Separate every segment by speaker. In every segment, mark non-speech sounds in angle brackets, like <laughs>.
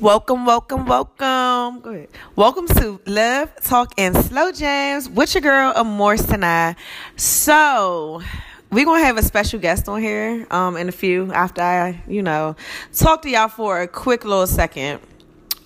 Speaker 1: Welcome, welcome, welcome. Go ahead. Welcome to Love, Talk, and Slow Jams with your girl, Amor. So, we're going to have a special guest on here um, in a few after I, you know, talk to y'all for a quick little second.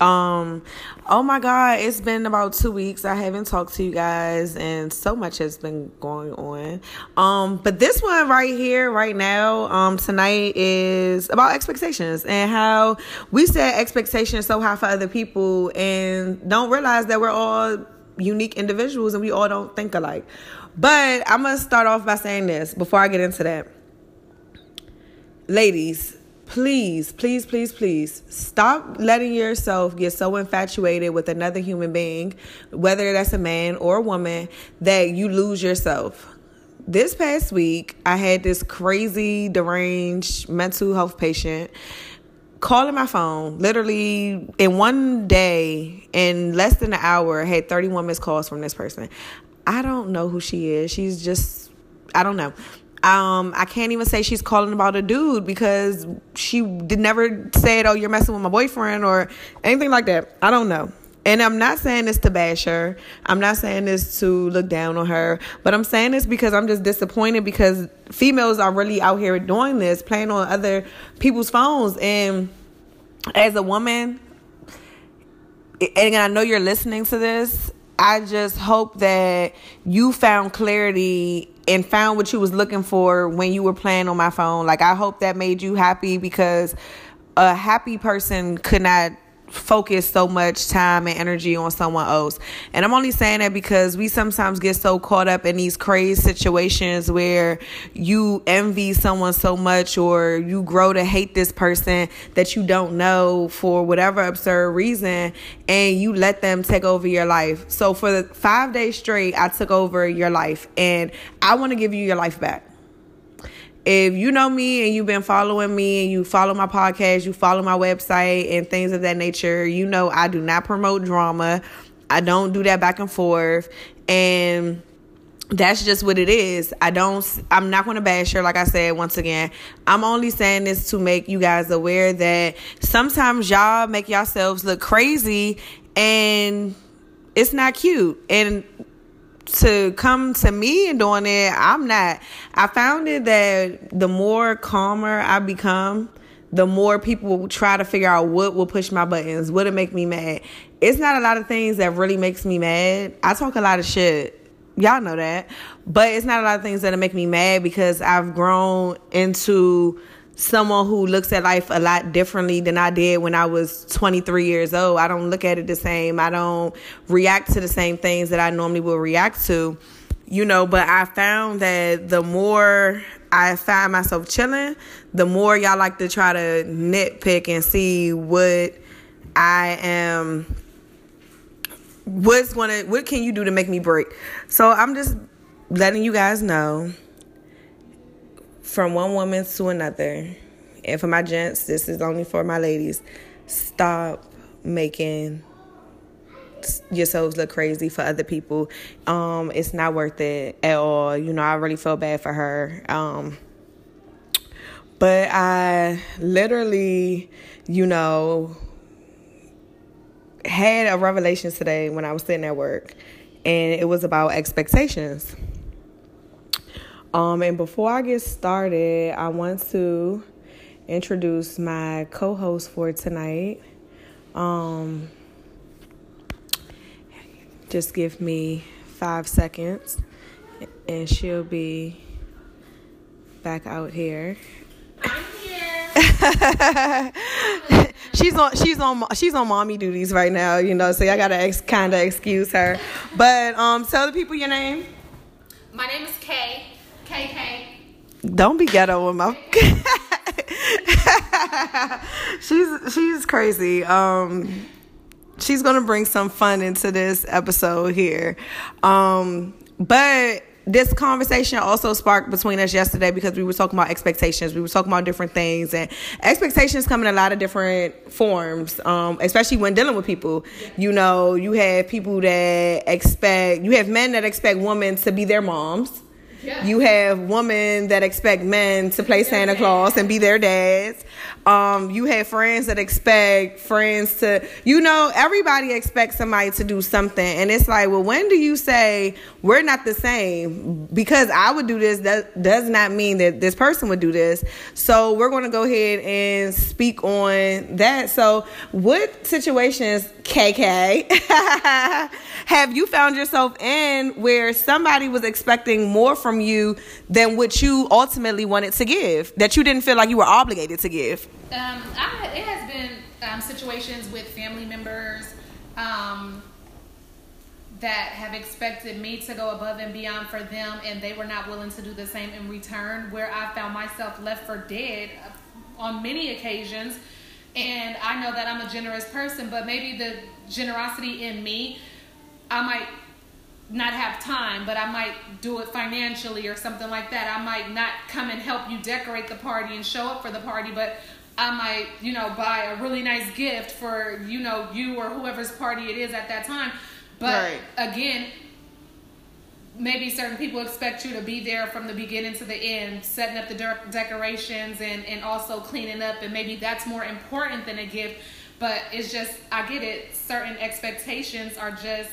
Speaker 1: Um, oh my God, it's been about two weeks. I haven't talked to you guys, and so much has been going on. Um, but this one right here, right now, um, tonight is about expectations and how we set expectations so high for other people and don't realize that we're all unique individuals and we all don't think alike. But I'm gonna start off by saying this before I get into that. Ladies, please, please, please, please stop letting yourself get so infatuated with another human being, whether that's a man or a woman, that you lose yourself. This past week, I had this crazy, deranged mental health patient calling my phone. Literally in one day in less than an hour had 31 missed calls from this person. I don't know who she is. She's just i don't know um, I can't even say she's calling about a dude because she did never said, "Oh, you're messing with my boyfriend" or anything like that. I don't know. And I'm not saying this to bash her. I'm not saying this to look down on her. But I'm saying this because I'm just disappointed because females are really out here doing this, playing on other people's phones. And as a woman, and I know you're listening to this, I just hope that you found clarity and found what you was looking for when you were playing on my phone. Like I hope that made you happy because a happy person could not focus so much time and energy on someone else. And I'm only saying that because we sometimes get so caught up in these crazy situations where you envy someone so much or you grow to hate this person that you don't know for whatever absurd reason and you let them take over your life. So for the 5 days straight I took over your life and I want to give you your life back if you know me and you've been following me and you follow my podcast, you follow my website and things of that nature, you know I do not promote drama. I don't do that back and forth. And that's just what it is. I don't I'm not going to bash her like I said once again. I'm only saying this to make you guys aware that sometimes y'all make yourselves look crazy and it's not cute. And to come to me and doing it, I'm not. I found it that the more calmer I become, the more people will try to figure out what will push my buttons, what'll make me mad. It's not a lot of things that really makes me mad. I talk a lot of shit. Y'all know that. But it's not a lot of things that'll make me mad because I've grown into someone who looks at life a lot differently than I did when I was 23 years old. I don't look at it the same. I don't react to the same things that I normally will react to, you know. But I found that the more I find myself chilling, the more y'all like to try to nitpick and see what I am. What's gonna, what can you do to make me break? So I'm just letting you guys know from one woman to another. And for my gents, this is only for my ladies. Stop making yourselves look crazy for other people. Um, it's not worth it at all. You know, I really feel bad for her. Um, but I literally, you know, had a revelation today when I was sitting at work, and it was about expectations. Um, and before I get started, I want to introduce my co host for tonight. Um, just give me five seconds and she'll be back out here.
Speaker 2: I'm <laughs> here.
Speaker 1: she's on she's on she's on mommy duties right now, you know, so I gotta ex- kind of excuse her. But um, tell the people your name.
Speaker 2: My name is Kay. KK.
Speaker 1: Don't be ghetto with my. <laughs> she's she's crazy. Um, she's gonna bring some fun into this episode here. Um, but this conversation also sparked between us yesterday because we were talking about expectations. We were talking about different things, and expectations come in a lot of different forms, um, especially when dealing with people. You know, you have people that expect, you have men that expect women to be their moms
Speaker 2: Yeah.
Speaker 1: You have women that expect men to play Santa Claus and be their dads. Um, you have friends that expect friends to, you know, everybody expects somebody to do something. And it's like, well, when do you say we're not the same? Because I would do this, that does not mean that this person would do this. So we're going to go ahead and speak on that. So, what situations, KK, <laughs> have you found yourself in where somebody was expecting more from you than what you ultimately wanted to give, that you didn't feel like you were obligated to give?
Speaker 2: Um, I, it has been um, situations with family members um, that have expected me to go above and beyond for them, and they were not willing to do the same in return. Where I found myself left for dead on many occasions, and I know that I'm a generous person, but maybe the generosity in me, I might not have time, but I might do it financially or something like that. I might not come and help you decorate the party and show up for the party, but I might, you know, buy a really nice gift for, you know, you or whoever's party it is at that time. But
Speaker 1: Right.
Speaker 2: again, maybe certain people expect you to be there from the beginning to the end, setting up the de- decorations and, and also cleaning up, and maybe that's more important than a gift. But it's just, I get it, certain expectations are just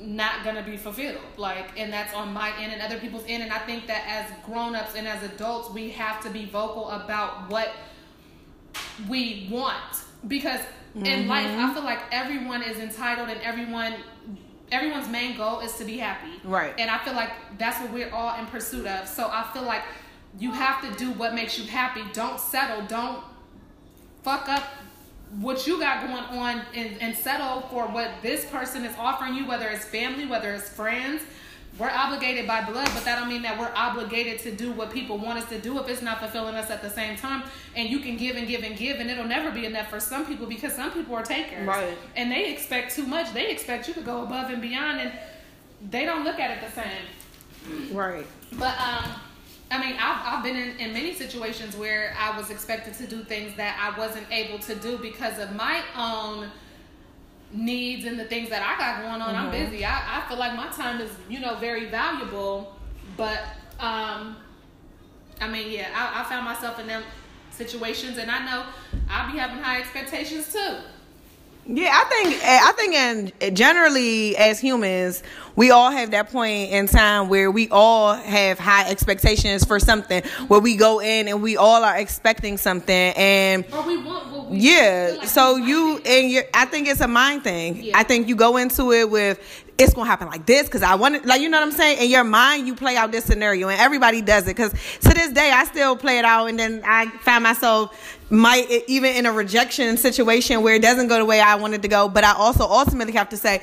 Speaker 2: not gonna be fulfilled. Like, and that's on my end and other people's end. And I think that as grown ups and as adults, we have to be vocal about what we want because in mm-hmm. life, I feel like everyone is entitled and everyone. Everyone's main goal is to be happy.
Speaker 1: Right.
Speaker 2: And I feel like that's what we're all in pursuit of. So I feel like you have to do what makes you happy. Don't settle. Don't fuck up what you got going on and, and settle for what this person is offering you, whether it's family, whether it's friends. We're obligated by blood, but that don't mean that we're obligated to do what people want us to do if it's not fulfilling us at the same time. And you can give and give and give, and it'll never be enough for some people because some people are takers.
Speaker 1: Right.
Speaker 2: And they expect too much. They expect you to go above and beyond, and they don't look at it the same.
Speaker 1: Right.
Speaker 2: But um, I mean, I've, I've been in, in many situations where I was expected to do things that I wasn't able to do because of my own needs and the things that I got going on. I'm busy. I, I feel like my time is, you know, very valuable. But um, I mean, yeah, I, I found myself in them situations, and I know I'll be having high expectations too.
Speaker 1: Yeah, I think eh, I think in eh, generally as humans, we all have that point in time where we all have high expectations for something. Where we go in and we all are expecting something, and
Speaker 2: want what we
Speaker 1: yeah.
Speaker 2: like
Speaker 1: So you and you, I think it's a mind thing.
Speaker 2: Yeah.
Speaker 1: I think you go into it with it's gonna happen like this because I want it, like you know what I'm saying. In your mind, you play out this scenario, and everybody does it. Because to this day, I still play it out, and then I find myself might even in a rejection situation where it doesn't go the way I wanted to go. But I also ultimately have to say.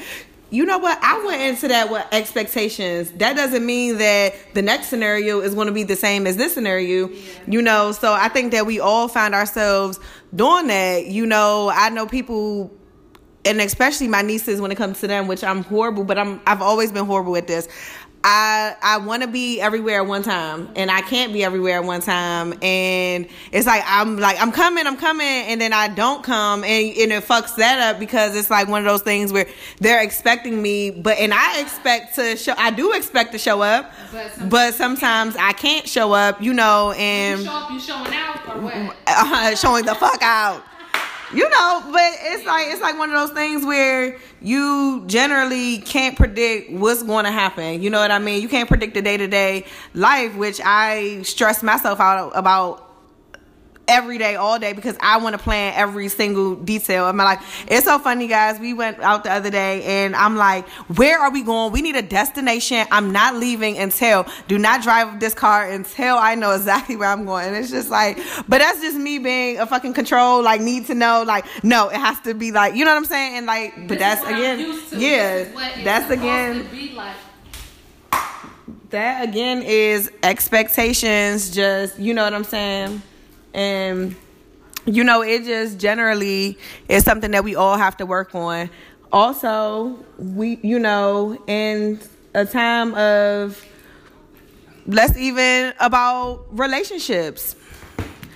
Speaker 1: You know what? I went into that with expectations. That doesn't mean that the next scenario is going to be the same as this scenario. You know, so I think that we all find ourselves doing that. You know, I know people and especially my nieces when it comes to them, which I'm horrible, but I'm I've always been horrible at this. I I want to be everywhere at one time, and I can't be everywhere at one time, and it's like I'm like I'm coming, I'm coming, and then I don't come, and and it fucks that up because it's like one of those things where they're expecting me, but and I expect to show, I do expect to show up,
Speaker 2: But some-
Speaker 1: but sometimes I can't show up, you know,
Speaker 2: You
Speaker 1: and
Speaker 2: show up, you showing out, or what? <laughs>
Speaker 1: uh, showing the fuck out. You know, but it's like it's like one of those things where you generally can't predict what's going to happen. You know what I mean? You can't predict the day to day life, which I stress myself out about every day, all day, because I want to plan every single detail of my life. It's so funny, guys. We went out the other day, and I'm like, "Where are we going? We need a destination. I'm not leaving until. Do not drive this car until I know exactly where I'm going." And it's just like, but that's just me being a fucking control, like need to know, like, no, it has to be like, you know what I'm saying? And like, but
Speaker 2: This
Speaker 1: that's
Speaker 2: is what I'm
Speaker 1: again, yeah,
Speaker 2: This is what it's
Speaker 1: that's again
Speaker 2: to be like.
Speaker 1: that again is expectations just you know what i'm saying and you know it just generally is something that we all have to work on. Also we you know in a time of let's even about relationships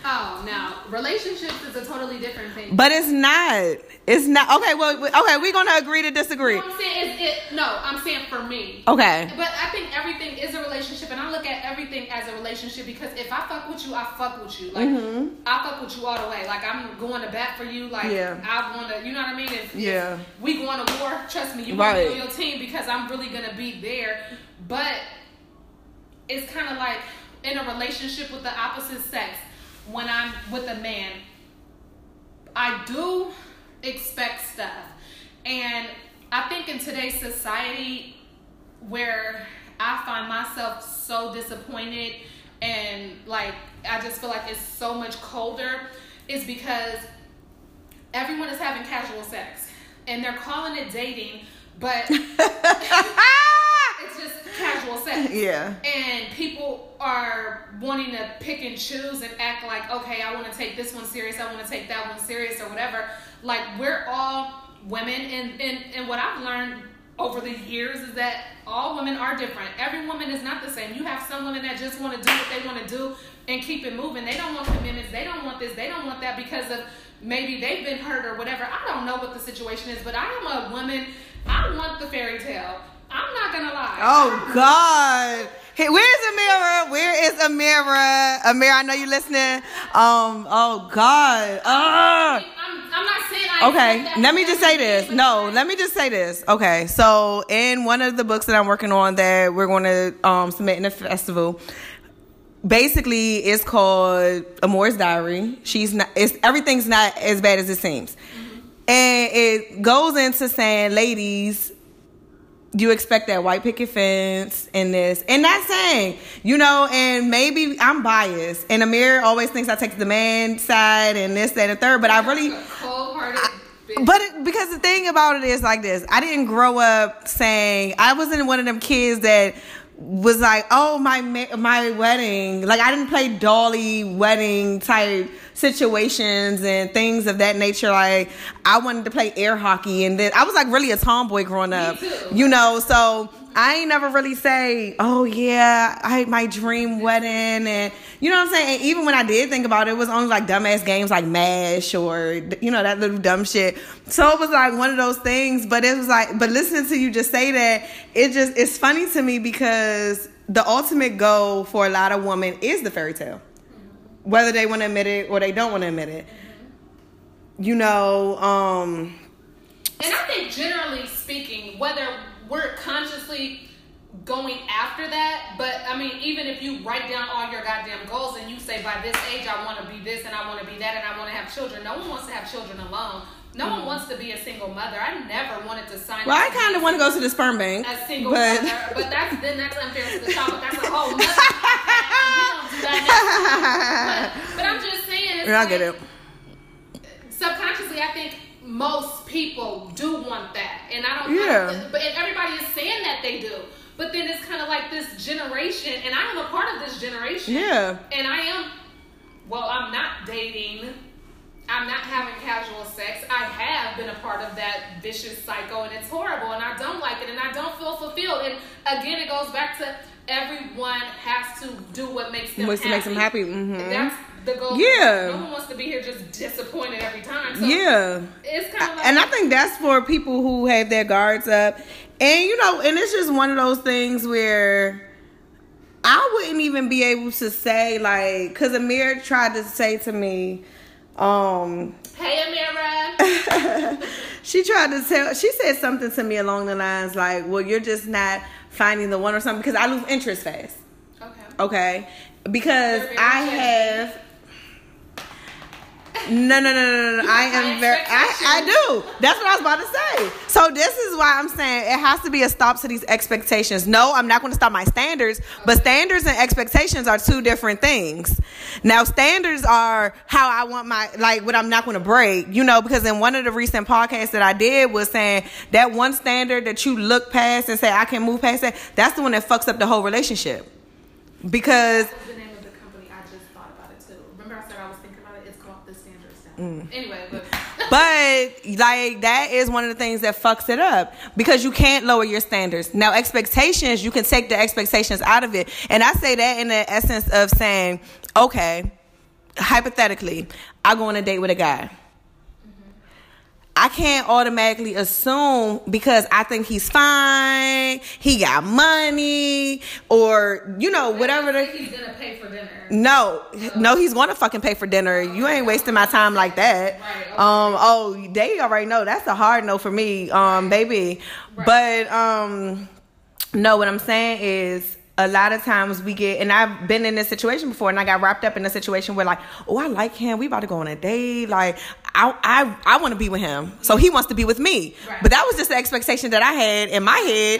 Speaker 2: Oh no, relationships is a totally different thing.
Speaker 1: But it's not. It's not. Okay, well, okay, we're gonna agree to disagree.
Speaker 2: You know I'm saying it? No, I'm saying for me.
Speaker 1: Okay.
Speaker 2: But I think everything is a relationship, and I look at everything as a relationship because if I fuck with you, I fuck with you. Like
Speaker 1: Mhm.
Speaker 2: I fuck with you all the way. Like I'm going to bat for you. Like
Speaker 1: Yeah.
Speaker 2: I want to. You know what I mean? If,
Speaker 1: Yeah.
Speaker 2: If we going to war, trust me, you want
Speaker 1: Right.
Speaker 2: to be on your team because I'm really gonna be there. But it's kind of like in a relationship with the opposite sex when I'm with a man. I do expect stuff. And I think in today's society where I find myself so disappointed and like I just feel like it's so much colder is because everyone is having casual sex and they're calling it dating, but <laughs> <laughs> casual sex.
Speaker 1: yeah.
Speaker 2: And people are wanting to pick and choose and act like, okay, I want to take this one serious, I want to take that one serious, or whatever. Like we're all women, and and and what I've learned over the years is that all women are different. Every woman is not the same. You have some women that just want to do what they want to do and keep it moving. They don't want commitments. They don't want this. They don't want that because of maybe they've been hurt or whatever. I don't know what the situation is, but I am a woman. I want the fairy tale. I'm not gonna lie.
Speaker 1: Oh God. Hey, where's Amira? Where is Amira? Amira, I know you're listening. Um. Oh God. Ah.
Speaker 2: I'm, I'm not saying I
Speaker 1: Okay, let me just say this. No, let me just say this. Okay, so in one of the books that I'm working on that we're going to um, submit in a festival, basically it's called Amore's Diary. She's not. It's everything's not as bad as it seems, and it goes into saying, ladies. You expect that white picket fence and this, and that's saying, you know, and maybe I'm biased, and Amir always thinks I take the man side and this, that, and the third, but I really, but it, because the thing about it is like this, I didn't grow up saying I wasn't one of them kids that was like, oh my my wedding, like I didn't play dolly wedding type situations and things of that nature. Like I wanted to play air hockey, and then I was like really a tomboy growing up, you know. So I ain't never really say, oh yeah, I had my dream wedding, and you know what I'm saying. And even when I did think about it, it was only like dumbass games like Mash or you know that little dumb shit. So it was like one of those things. But it was like, but listening to you just say that, it just it's funny to me because the ultimate goal for a lot of women is the fairy tale, whether they want to admit it or they don't want to admit it. You know, um,
Speaker 2: And I think generally speaking, whether we're consciously going after that, but I mean, even if you write down all your goddamn goals and you say by this age I want to be this and I want to be that and I want to have children, no one wants to have children alone. No one wants to be a single mother. I never wanted to sign.
Speaker 1: Mm-hmm. well, I kind of want to go to the sperm bank,
Speaker 2: a single
Speaker 1: but
Speaker 2: mother, <laughs> but that's then that's unfair to the child. But that's a whole nother. we don't do that. But, but I'm just saying,
Speaker 1: I
Speaker 2: like,
Speaker 1: get it.
Speaker 2: subconsciously, I think most people do want that, and I don't.
Speaker 1: Yeah.
Speaker 2: But everybody is saying that they do. But then it's kind of like this generation, and I am a part of this generation.
Speaker 1: Yeah.
Speaker 2: And I am. Well, I'm not dating. I'm not having casual sex. I have been a part of that vicious cycle, and it's horrible, and I don't like it, and I don't feel fulfilled. And again, it goes back to everyone has to do what makes them
Speaker 1: What's
Speaker 2: happy.
Speaker 1: makes them happy, mhm.
Speaker 2: That's the goal.
Speaker 1: Yeah.
Speaker 2: No one wants to be here just disappointed every time. So
Speaker 1: yeah.
Speaker 2: It's kind of like.
Speaker 1: and I think that's for people who have their guards up. And you know, and it's just one of those things where I wouldn't even be able to say like cuz Amir tried to say to me um
Speaker 2: Hey, Amira. <laughs>
Speaker 1: she tried to tell she said something to me along the lines like, "Well, you're just not finding the one or something because I lose interest fast."
Speaker 2: Okay.
Speaker 1: Okay? Because I have no, no, no, no, no. I am very. I, I do. That's what I was about to say. So this is why I'm saying it has to be a stop to these expectations. No, I'm not going to stop my standards, but standards and expectations are two different things. Now, standards are how I want my like what I'm not going to break. You know, because in one of the recent podcasts that I did was saying that one standard that you look past and say I can move past that. That's the one that fucks up the whole relationship. Because
Speaker 2: What was the name of the company? I just thought about it too. Remember I said I was thinking about it? It's called The Standard Style.
Speaker 1: Mm.
Speaker 2: Anyway, but. <laughs>
Speaker 1: But like that is one of the things that fucks it up because you can't lower your standards. Now expectations, you can take the expectations out of it. And I say that in the essence of saying, okay, hypothetically, I go on a date with a guy. I can't automatically assume because I think he's fine, he got money, or you know whatever.
Speaker 2: The, he's gonna pay for dinner.
Speaker 1: No, no, he's gonna fucking pay for dinner. You ain't wasting my time like that.
Speaker 2: Right, okay.
Speaker 1: Um. Oh, they already know that's a hard no for me, um, baby.
Speaker 2: Right.
Speaker 1: But um, no, what I'm saying is a lot of times we get and I've been in this situation before and I got wrapped up in a situation where like, oh I like him, we about to go on a date, like I I I want to be with him. So he wants to be with me.
Speaker 2: Right.
Speaker 1: But that was just the expectation that I had in my head.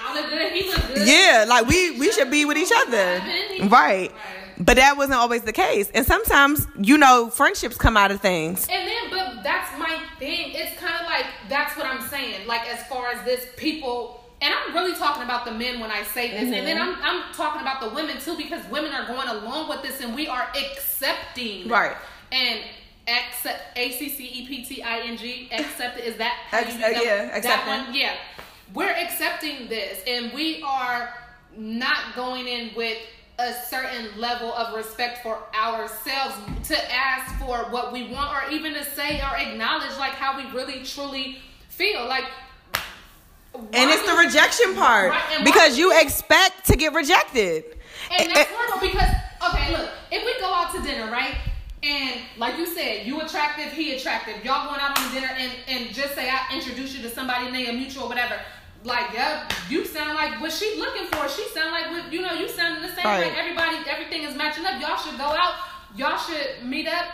Speaker 2: Good.
Speaker 1: Yeah, like we we should be with each other. Right.
Speaker 2: Right.
Speaker 1: But that wasn't always the case. And sometimes, you know, friendships come out of things.
Speaker 2: And then, but that's my thing. It's kind of like that's what I'm saying. Like as far as this people, and I'm really talking about the men when I say this, and then I'm I'm talking about the women too because women are going along with this, and we are accepting.
Speaker 1: Right.
Speaker 2: And accept A C C E P T I N G accept is that how
Speaker 1: Ex-
Speaker 2: you
Speaker 1: uh, yeah,
Speaker 2: that one? Yeah. We're accepting this and we are not going in with a certain level of respect for ourselves to ask for what we want or even to say or acknowledge like how we really truly feel. Like
Speaker 1: And it's the rejection part.
Speaker 2: Right,
Speaker 1: Because you expect to get rejected.
Speaker 2: And that's horrible because okay, look, if we go out to dinner, right? And like you said, you attractive, he attractive. Y'all going out on dinner and and just say I introduce you to somebody a mutual whatever. Like, yeah, you sound like what she looking for. She sound like what you know, you sound the same
Speaker 1: Right.
Speaker 2: way. Everybody, everything is matching up. Y'all should go out. Y'all should meet up.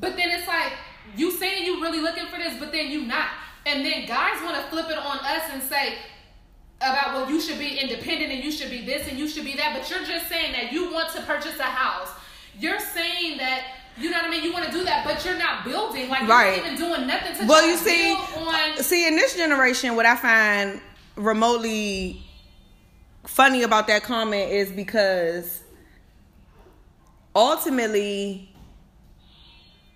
Speaker 2: But then it's like you saying you really looking for this, but then you not. And then guys want to flip it on us and say, about well you should be independent and you should be this and you should be that. But you're just saying that you want to purchase a house. You're saying that you know what i mean? You want to do that but you're not building. Like
Speaker 1: Right.
Speaker 2: you're not even doing nothing to
Speaker 1: Well, you see,
Speaker 2: on uh,
Speaker 1: see, in this generation, what I find remotely funny about that comment is because ultimately,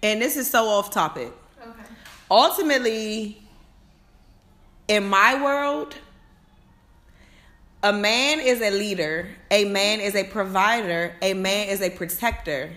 Speaker 1: and this is so off topic,
Speaker 2: okay.
Speaker 1: Ultimately, in my world, a man is a leader, a man is a provider, a man is a protector.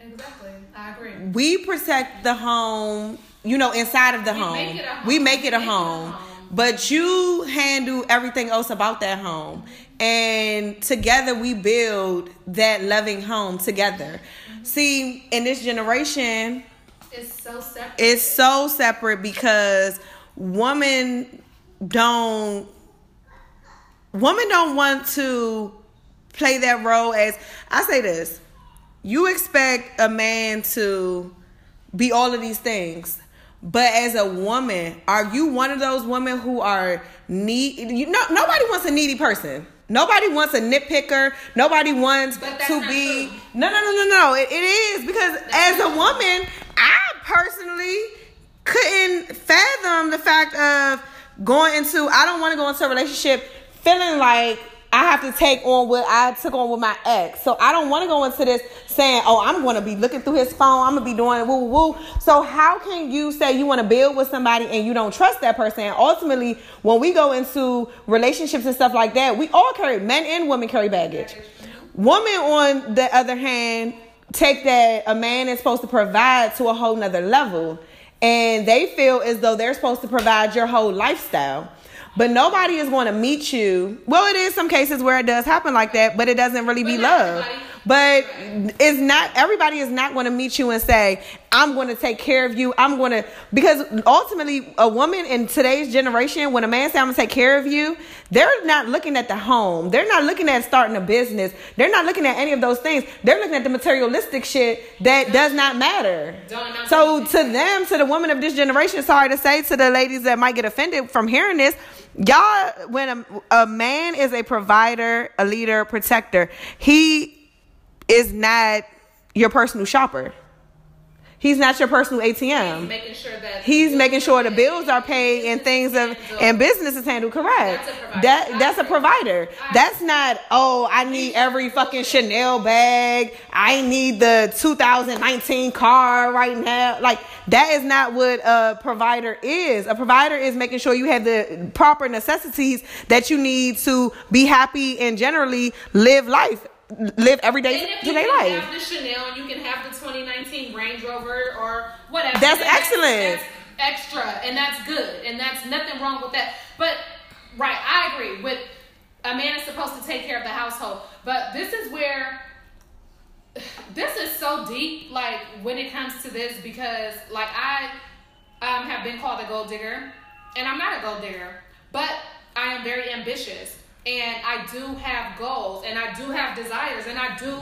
Speaker 2: exactly i agree
Speaker 1: we protect the home, you know, inside of the
Speaker 2: We
Speaker 1: home.
Speaker 2: make home.
Speaker 1: We make it a
Speaker 2: make it a
Speaker 1: home.
Speaker 2: home.
Speaker 1: But you handle everything else about that home. And together we build that loving home together. Mm-hmm. See, in this generation,
Speaker 2: it's so separate
Speaker 1: it's so separate because women don't women don't want to play that role as I say this. You expect a man to be all of these things. But as a woman, are you one of those women who are need you know nobody wants a needy person. Nobody wants a nitpicker. Nobody wants to be
Speaker 2: true.
Speaker 1: no no no no no. It, it is because as a woman, I personally couldn't fathom the fact of going into I don't want to go into a relationship feeling like I have to take on what I took on with my ex. So I don't want to go into this saying, "Oh, I'm going to be looking through his phone. I'm going to be doing woo woo." woo." So how can you say you want to build with somebody and you don't trust that person? And ultimately, when we go into relationships and stuff like that, we all carry men and women carry baggage. Women, on the other hand, take that a man is supposed to provide to a whole nother level. And they feel as though they're supposed to provide your whole lifestyle. But nobody is going to meet you. Well, it is some cases where it does happen like that, but it doesn't really be
Speaker 2: But
Speaker 1: love. But it's not everybody is not going to meet you and say, "I'm going to take care of you." I'm going to because ultimately, a woman in today's generation, when a man says, "I'm going to take care of you," they're not looking at the home. They're not looking at starting a business. They're not looking at any of those things. They're looking at the materialistic shit that does not matter.
Speaker 2: Don't amount to
Speaker 1: So to them, to the women of this generation, sorry to say to the ladies that might get offended from hearing this, y'all, when a, a man is a provider, a leader, protector, he is not your personal shopper. He's not your personal ATM.
Speaker 2: making sure that
Speaker 1: He's making sure the bills are paid and things of and business is handled correct.
Speaker 2: That's a provider.
Speaker 1: That that's a provider. That's not oh I need every fucking Chanel bag. I need the 2019 car right now. Like that is not what a provider is. A provider is making sure you have the proper necessities that you need to be happy and generally live live live every day to
Speaker 2: you
Speaker 1: their
Speaker 2: can
Speaker 1: life.
Speaker 2: have the Chanel and you can have the 2019 Range Rover or whatever.
Speaker 1: That's excellent.
Speaker 2: That's extra, and that's good, and that's nothing wrong with that. But right, I agree with a man is supposed to take care of the household, but this is where this is so deep. Like when it comes to this, because like I um, have been called a gold digger, and I'm not a gold digger, but I am very ambitious and I do have goals and I do have desires and I do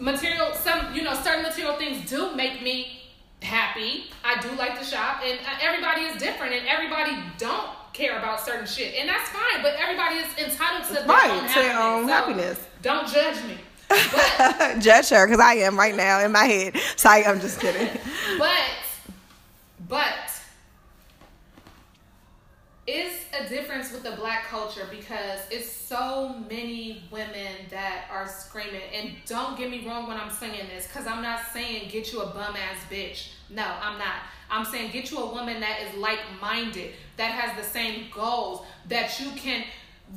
Speaker 2: material some you know certain material things do make me happy. I do like to shop and uh, everybody is different and everybody don't care about certain shit and that's fine. But everybody is entitled to their
Speaker 1: Right,
Speaker 2: own
Speaker 1: to
Speaker 2: happiness.
Speaker 1: their own
Speaker 2: So
Speaker 1: happiness.
Speaker 2: Don't judge me. <laughs> But
Speaker 1: Judge her, because I am right now in my head. Sorry, I'm just kidding.
Speaker 2: but but it's a difference with the black culture because it's so many women that are screaming. And don't get me wrong when i'm saying this because i'm not saying get you a bum ass bitch. No i'm not. I'm saying get you a woman that is like-minded that has the same goals that you can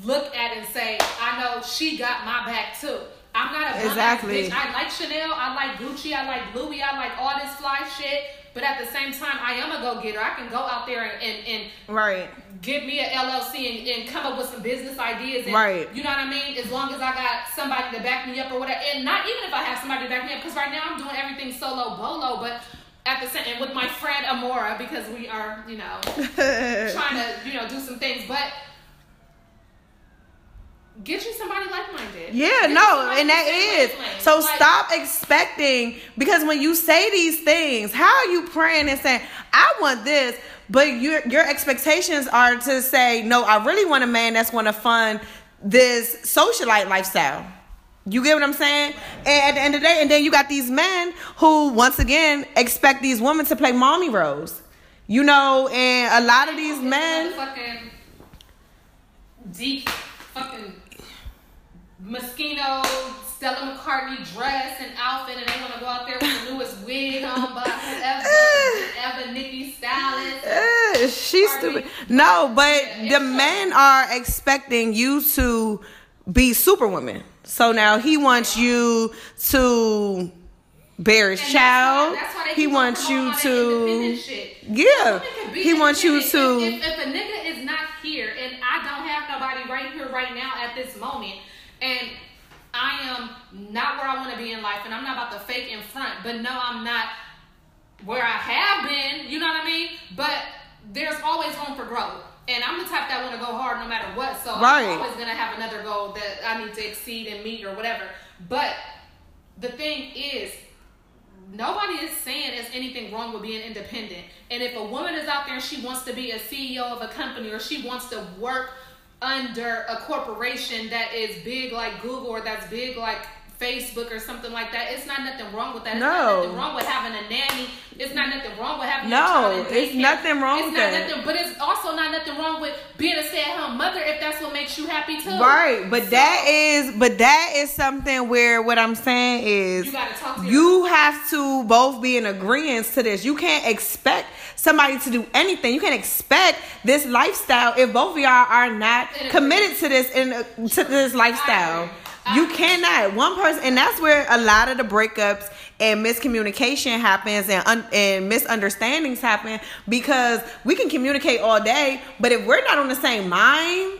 Speaker 2: look at and say i know she got my back too i'm not a
Speaker 1: Exactly.
Speaker 2: bitch i like chanel i like gucci i like louis i like all this fly shit but at the same time i am a go-getter i can go out there and, and, and
Speaker 1: Right.
Speaker 2: give me a LLC and, and come up with some business ideas. And,
Speaker 1: Right.
Speaker 2: You know what I mean? As long as I got somebody to back me up or whatever. And not even if I have somebody to back me up, because right now I'm doing everything solo bolo, but at the same and with my friend Amora because we are, you know, <laughs> trying to, you know, do some things. But get you somebody like minded.
Speaker 1: Yeah, no, and that is. So stop expecting because when you say these things, how are you praying and saying, "I want this," but your your expectations are to say, "No, I really want a man that's going to fund this socialite lifestyle." You get what I'm saying? And at the end of the day, and then you got these men who, once again, expect these women to play mommy roles. You know, and a lot of these men.
Speaker 2: Fucking deep fucking Moschino, Stella McCartney dress and outfit, and they want to go out there with the newest wig on, but whoever, <laughs> whoever Nikki Stylist.
Speaker 1: Eh, she's stupid. No, but
Speaker 2: it's
Speaker 1: the men are expecting you to be superwoman. So now he wants you to bear his
Speaker 2: And that's
Speaker 1: child.
Speaker 2: why- that's why
Speaker 1: He wants you to. Yeah.
Speaker 2: Women can be
Speaker 1: He wants you to.
Speaker 2: If, if, if a nigga is not here and I don't have nobody right here, right now, at this moment, and I am not where I want to be in life, and I'm not about to fake in front, but no, I'm not where I have been. You know what I mean? But there's always room for growth. And I'm the type that want to go hard no matter what. So
Speaker 1: Right.
Speaker 2: I'm always gonna have another goal that I need to exceed and meet or whatever. But the thing is, nobody is saying there's anything wrong with being independent. And if a woman is out there and she wants to be a CEO of a company or she wants to work under a corporation that is big like Google or that's big like Facebook or something like that, it's not nothing wrong with that. It's
Speaker 1: No.
Speaker 2: not nothing wrong with having a nanny. It's not nothing wrong with having
Speaker 1: No,
Speaker 2: your child in
Speaker 1: it's nothing wrong
Speaker 2: it's
Speaker 1: with
Speaker 2: not
Speaker 1: that.
Speaker 2: Nothing, but it's also not nothing wrong with being a stay-at-home mother if that's what makes you happy too.
Speaker 1: Right, but
Speaker 2: So,
Speaker 1: that is, but that is something where what I'm saying is,
Speaker 2: You to
Speaker 1: you have to both be in agreement to this. You can't expect somebody to do anything. You can't expect this lifestyle if both of y'all are not committed to this in to this lifestyle. You cannot one person, and that's where a lot of the breakups and miscommunication happens and un, and misunderstandings happen because we can communicate all day, but if we're not on the same mind,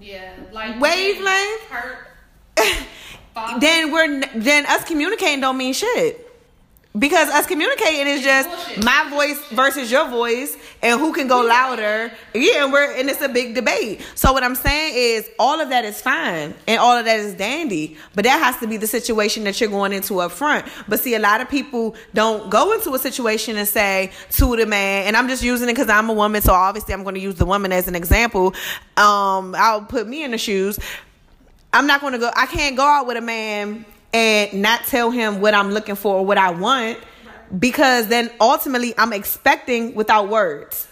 Speaker 2: Yeah, like
Speaker 1: Wavelength?
Speaker 2: Hurt. <laughs>
Speaker 1: Then we're then us communicating don't mean shit. Because us communicating is just my voice versus your voice and who can go louder. Yeah, and we're and it's a big debate. So what I'm saying is all of that is fine and all of that is dandy. But that has to be the situation that you're going into up front. But see, a lot of people don't go into a situation and say to the man, and I'm just using it because I'm a woman, so obviously I'm going to use the woman as an example. Um, I'll put me in the shoes. I'm not going to go. I can't go out with a man and not tell him what I'm looking for or what I want because then ultimately I'm expecting without words.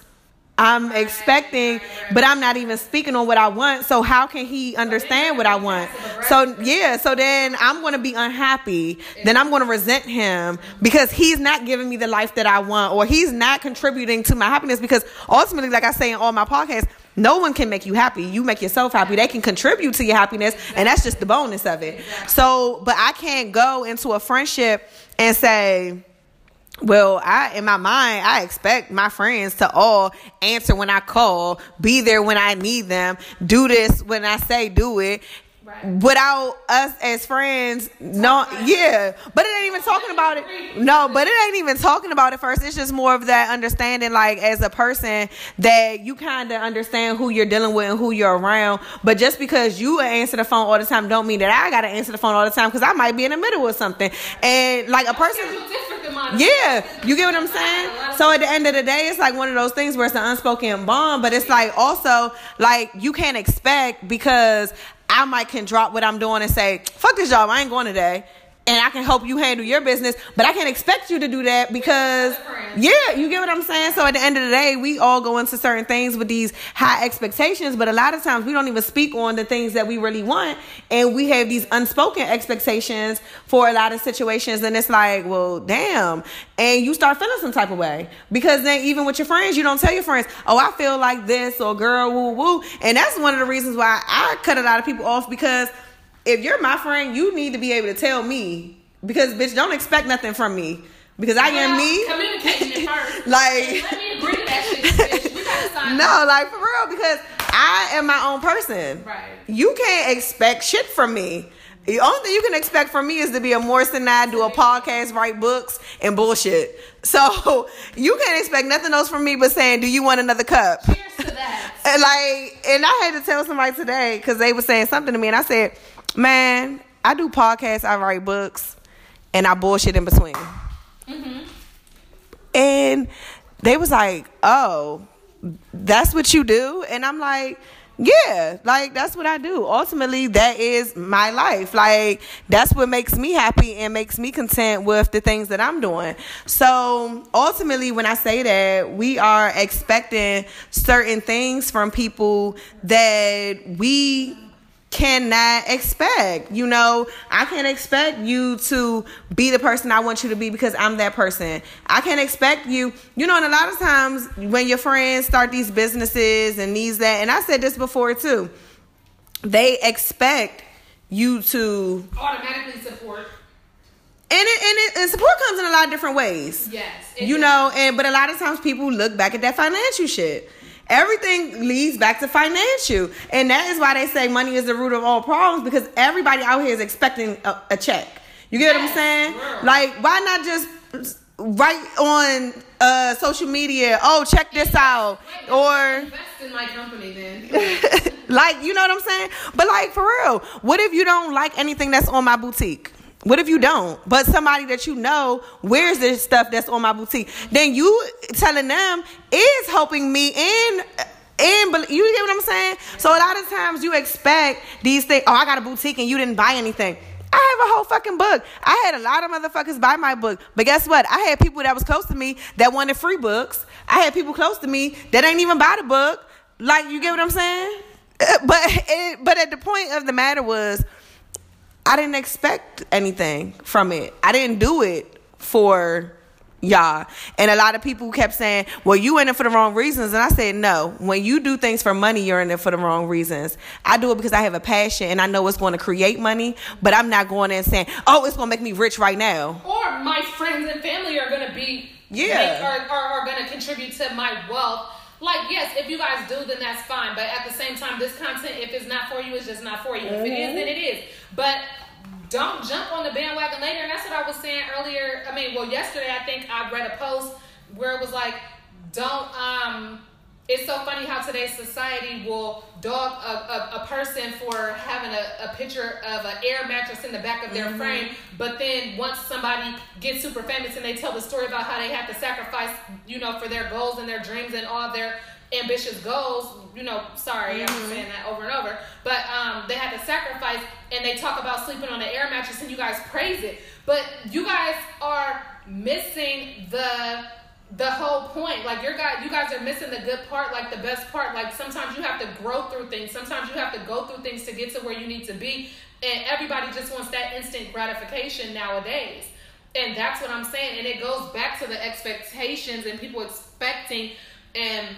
Speaker 1: I'm expecting, but I'm not even speaking on what I want. So how can he understand what I want? So yeah, so then I'm going to be unhappy. Then I'm going to resent him because he's not giving me the life that I want or he's not contributing to my happiness because ultimately like I say in all my podcasts, No one can make you happy. You make yourself happy. They can contribute to your happiness, and that's just the bonus of it. So, but I can't go into a friendship and say, well, I in my mind, I expect my friends to all answer when I call, be there when I need them, do this when I say do it. Right. Without us as friends, no, yeah, but it ain't even talking about it. No, but it ain't even talking about it first. It's just more of that understanding, like as a person, that you kind of understand who you're dealing with and who you're around. But just because you answer the phone all the time, don't mean that I gotta answer the phone all the time because I might be in the middle of something. And like a person, yeah, you get what I'm saying. So at the end of the day, it's like one of those things where it's an unspoken bond, but it's like also like you can't expect because I might can drop what I'm doing and say, fuck this job, I ain't going today and I can help you handle your business, but I can't expect you to do that because, yeah, you get what I'm saying? So at the end of the day, we all go into certain things with these high expectations, but a lot of times we don't even speak on the things that we really want. And we have these unspoken expectations for a lot of situations. And it's like, well, damn. And you start feeling some type of way because then even with your friends, you don't tell your friends, oh, I feel like this or girl, woo, woo. And that's one of the reasons why I cut a lot of people off because if you're my friend, you need to be able to tell me because bitch, don't expect nothing from me because I well, am me.
Speaker 2: Communicating first. <laughs> like, let me agree to that shit, bitch. We gotta sign. <laughs>
Speaker 1: No, like for real, because I am my own person.
Speaker 2: Right.
Speaker 1: You can't expect shit from me. The only thing you can expect from me is to be a Morrison I do a podcast, write books, and bullshit. So <laughs> you can't expect nothing else from me but saying, "Do you want another cup?"
Speaker 2: Cheers to that.
Speaker 1: And like, and I had to tell somebody today because they were saying something to me, and I said, Man, I do podcasts, I write books, and I bullshit in between. Mm-hmm. And they was like, "Oh, that's what you do," and I'm like. Yeah, like that's what I do. Ultimately, that is my life. Like that's what makes me happy and makes me content with the things that I'm doing. So, ultimately, when I say that, we are expecting certain things from people that we cannot expect. You know, I can't expect you to be the person I want you to be because I'm that person. I can't expect you, you know, and a lot of times when your friends start these businesses and these that, and I said this before too, they expect you to
Speaker 2: automatically support.
Speaker 1: And it, and it and support comes in a lot of different ways.
Speaker 2: Yes.
Speaker 1: You does. know, and but a lot of times people look back at that financial shit. Everything leads back to financial. And that is why they say money is the root of all problems because everybody out here is expecting a, a check. You get yes, what I'm saying? Girl. Like, why not just write on uh, social media, oh, check this out.
Speaker 2: Wait, or invest in my company then. <laughs> <laughs>
Speaker 1: like, you know what I'm saying? But like for real, what if you don't like anything that's on my boutique? What if you don't? But somebody that you know wears this stuff that's on my boutique. Then you telling them is helping me in and you get what I'm saying? So a lot of times you expect these things. Oh, I got a boutique and you didn't buy anything. I have a whole fucking book. I had a lot of motherfuckers buy my book. But guess what? I had people that was close to me that wanted free books. I had people close to me that ain't even buy the book. Like you get what I'm saying? <laughs> But it, but at the point of the matter was I didn't expect anything from it. I didn't do it for y'all. And a lot of people kept saying, well, you in it for the wrong reasons. And I said, no. When you do things for money, you're in it for the wrong reasons. I do it because I have a passion and I know it's going to create money, but I'm not going in saying, oh, it's going to make me rich right now.
Speaker 2: Or my friends and family are going to be, yeah, make, are, are, are going to contribute to my wealth like yes if you guys do then that's fine. But at the same time this content if it's not for you it's just not for you. Mm-hmm. if it is then it is. But don't jump on the bandwagon later. And that's what i was saying earlier. I mean well yesterday i think i read a post where it was like don't um it's so funny how today's society will dog a, a, a person for having a, a, picture of an air mattress in the back of their mm-hmm. frame, but then once somebody gets super famous and they tell the story about how they have to sacrifice, you know, for their goals and their dreams and all their ambitious goals, you know, sorry, mm-hmm. I'm saying that over and over, but um, they had to sacrifice and they talk about sleeping on an air mattress and you guys praise it. But you guys are missing the the whole point. Like your guy, you guys are missing the good part, like the best part. Like sometimes you have to grow through things. Sometimes you have to go through things to get to where you need to be. And everybody just wants that instant gratification nowadays. And that's what I'm saying. And it goes back to the expectations and people expecting and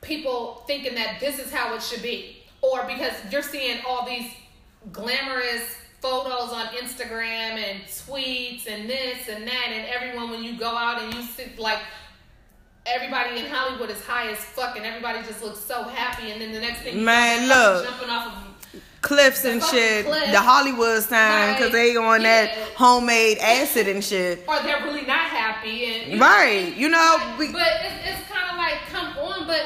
Speaker 2: people thinking that this is how it should be, or because you're seeing all these glamorous photos on Instagram and tweets and this and that, and everyone when you go out and you sit like everybody in Hollywood is high as fuck, and everybody just looks so happy, and then the next thing you
Speaker 1: Man,
Speaker 2: know,
Speaker 1: look.
Speaker 2: jumping off of
Speaker 1: cliffs and shit,
Speaker 2: cliff.
Speaker 1: the Hollywood sign, because
Speaker 2: Right.
Speaker 1: they on that homemade acid and shit. <laughs>
Speaker 2: or they're really not happy, and you
Speaker 1: Right, you know,
Speaker 2: Like,
Speaker 1: we-
Speaker 2: but it's, it's kind of like come on, but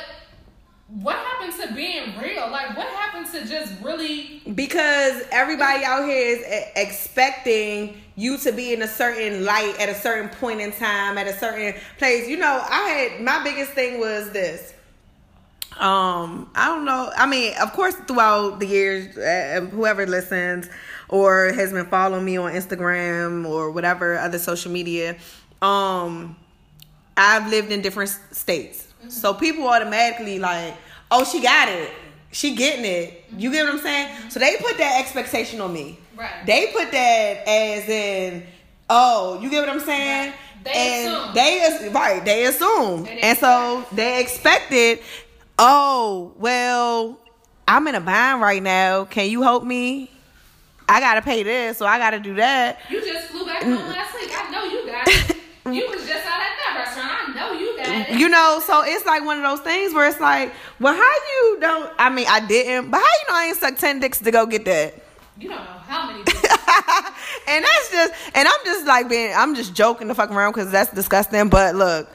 Speaker 2: what happened to being real? Like, what happened to just really?
Speaker 1: Because everybody out here is expecting you to be in a certain light at a certain point in time, at a certain place. You know, I had my biggest thing was this. Um, I don't know. I mean, of course, throughout the years, uh, whoever listens or has been following me on Instagram or whatever other social media, um, I've lived in different states. So people automatically like, oh, she got it. She getting it. You get what I'm saying? Mm-hmm. So they put that expectation on me.
Speaker 2: Right.
Speaker 1: They put that as in, oh, you get what I'm saying?
Speaker 2: Right. They
Speaker 1: and
Speaker 2: assume.
Speaker 1: they right, they assume.
Speaker 2: They
Speaker 1: And so they expected, oh, well, I'm in a bind right now. Can you help me? I gotta pay this, so I gotta do that.
Speaker 2: You just flew back mm. home last week. I know you got it. <laughs> You was just out at that restaurant. I know you got it.
Speaker 1: You know, so it's like one of those things where it's like, well, how you don't? I mean, I didn't, but how you know I ain't suck ten dicks to go get that?
Speaker 2: You don't know how many. <laughs>
Speaker 1: And that's just, and I'm just like being, I'm just joking the fuck around because that's disgusting. But look,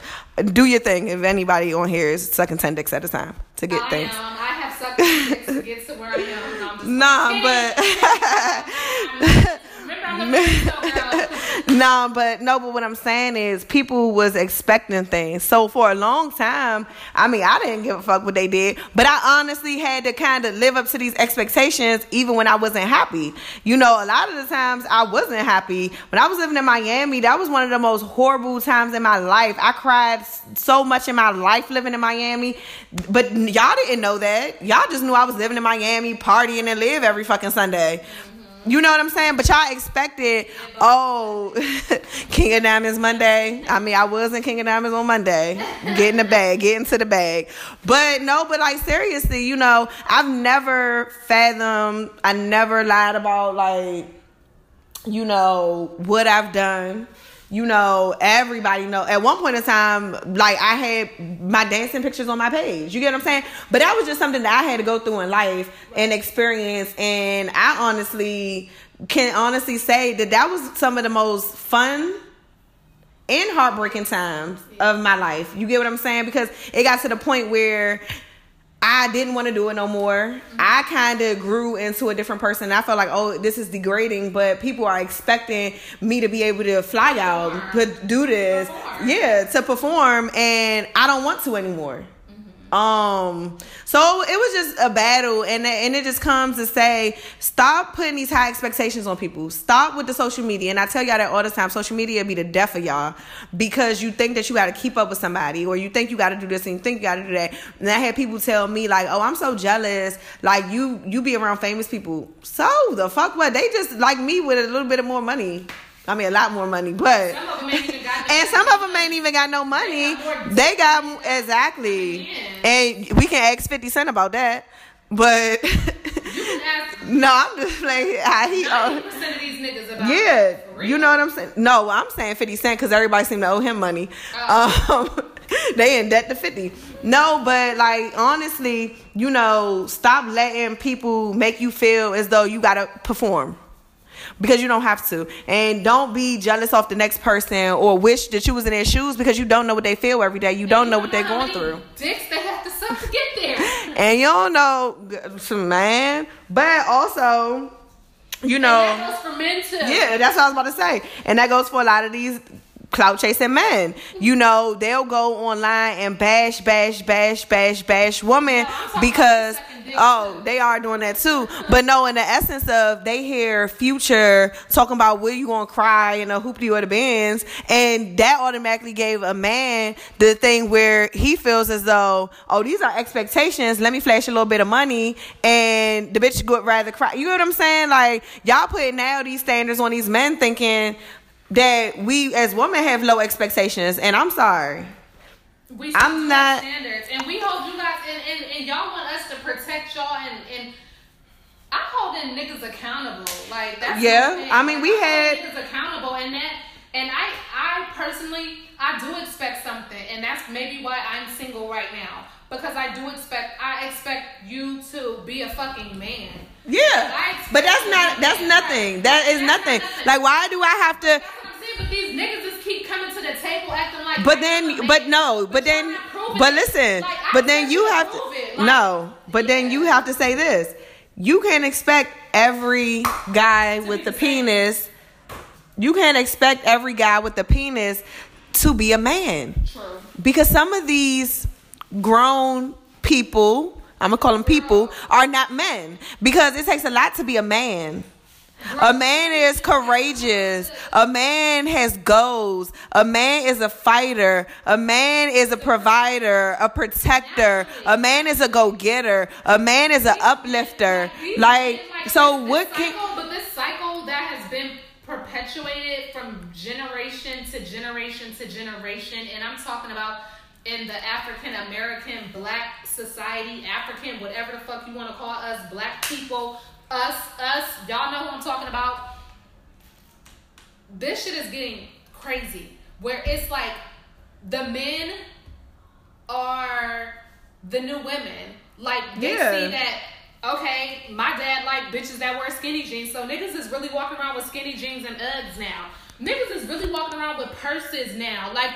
Speaker 1: do your thing. If anybody on here is sucking ten dicks at a time to get
Speaker 2: I
Speaker 1: things.
Speaker 2: am. I have sucked dicks to get to where I am. No, I'm just <laughs>
Speaker 1: Nah,
Speaker 2: but <laughs> remember I'm the. <laughs>
Speaker 1: nah, but no, but what I'm saying is people was expecting things. So for a long time, I mean, I didn't give a fuck what they did, but I honestly had to kind of live up to these expectations even when I wasn't happy. You know, a lot of the times I wasn't happy. When I was living in Miami, that was one of the most horrible times in my life. I cried so much in my life living in Miami, but y'all didn't know that. Y'all just knew I was living in Miami, partying and live every fucking Sunday. You know what I'm saying? But y'all expected, oh, <laughs> King of Diamonds Monday. I mean, I was in King of Diamonds on Monday. Get in the bag, get into the bag. But no, but like seriously, you know, I've never fathomed, I never lied about like, you know, what I've done. You know, everybody know. At one point in time, like I had my dancing pictures on my page. You get what I'm saying? But that was just something that I had to go through in life and experience. And I honestly can honestly say that that was some of the most fun and heartbreaking times of my life. You get what I'm saying? Because it got to the point where I didn't want to do it no more. I kind of grew into a different person. I felt like, oh, this is degrading, but people are expecting me to be able to fly out, do this,
Speaker 2: Perform.
Speaker 1: yeah, to perform, and I don't want to anymore. Um, so it was just a battle, and and it just comes to say, stop putting these high expectations on people. Stop with the social media, and I tell y'all that all the time. Social media be the death of y'all because you think that you got to keep up with somebody, or you think you got to do this and you think you got to do that. And I had people tell me like, "Oh, I'm so jealous. Like you, you be around famous people. So the fuck what? They just like me with a little bit of more money. I mean, a lot more money, but."
Speaker 2: Some of them ain't even got. <laughs>
Speaker 1: And some of them ain't even got no money.
Speaker 2: They got more-
Speaker 1: They got exactly, and we can ask Fifty Cent about that. But
Speaker 2: You can <laughs> ask
Speaker 1: no, I'm just playing. <laughs> how he, uh,
Speaker 2: of these niggas about
Speaker 1: yeah,
Speaker 2: that, for real.
Speaker 1: you know what I'm saying. No, I'm saying Fifty Cent because everybody seem to owe him money.
Speaker 2: Oh.
Speaker 1: Um, they in debt to Fifty. No, but like honestly, you know, stop letting people make you feel as though you gotta perform because you don't have to. And don't be jealous off the next person or wish that you was in their shoes because you don't know what they feel every day. You don't know what they're going through.
Speaker 2: Dicks they have to suck to get there. <laughs>
Speaker 1: And you don't know, man. But also, you know,
Speaker 2: that goes for men too.
Speaker 1: yeah, that's what I was about to say. And that goes for a lot of these clout chasing men. You know, they'll go online and bash, bash, bash, bash, bash women
Speaker 2: No,
Speaker 1: because
Speaker 2: about sucking dick, <laughs>
Speaker 1: oh, they are doing that too. But no, in the essence of they hear future talking about where you gonna cry in a hoopty or the bands, and that automatically gave a man the thing where he feels as though, oh, these are expectations. Let me flash a little bit of money, and the bitch would rather cry. You know what I'm saying? Like y'all putting now these standards on these men, thinking that we as women have low expectations, and I'm sorry.
Speaker 2: We
Speaker 1: I'm not-
Speaker 2: standards, and we hold you guys, and, and, and y'all want us to protect y'all, and and I'm holding niggas accountable. Like that's
Speaker 1: Yeah. I mean, we
Speaker 2: I'm
Speaker 1: had-
Speaker 2: niggas accountable, and that, and I, I personally, I do expect something, and that's maybe why I'm single right now because I do expect, I expect you to be a fucking man.
Speaker 1: Yeah, but that's not that's nothing. That is
Speaker 2: That's
Speaker 1: nothing.
Speaker 2: nothing.
Speaker 1: Like, why do I have to?
Speaker 2: That's what I'm saying, but these niggas just keep coming to the table acting like.
Speaker 1: But then, but no, but
Speaker 2: y'all
Speaker 1: then, but listen,
Speaker 2: Like,
Speaker 1: but then you have to.
Speaker 2: Like,
Speaker 1: no, but then you have to say this. You can't expect every guy with the penis. You can't expect every guy with the penis to be a man
Speaker 2: True.
Speaker 1: because some of these grown people, I'm gonna call them people, are not men because it takes a lot to be a man. A man is courageous. A man has goals. A man is a fighter. A man is a provider, a protector. A man is a go-getter. A man is an uplifter. Like, so what can
Speaker 2: but this cycle that has been perpetuated from generation to generation to generation, and I'm talking about in the African American black society, African, whatever the fuck you want to call us, black people, us, us, y'all know who I'm talking about. This shit is getting crazy. Where it's like the men are the new women. Like they
Speaker 1: Yeah.
Speaker 2: see that okay, my dad like bitches that wear skinny jeans, so niggas is really walking around with skinny jeans and Uggs now. Niggas is really walking around with purses now. Like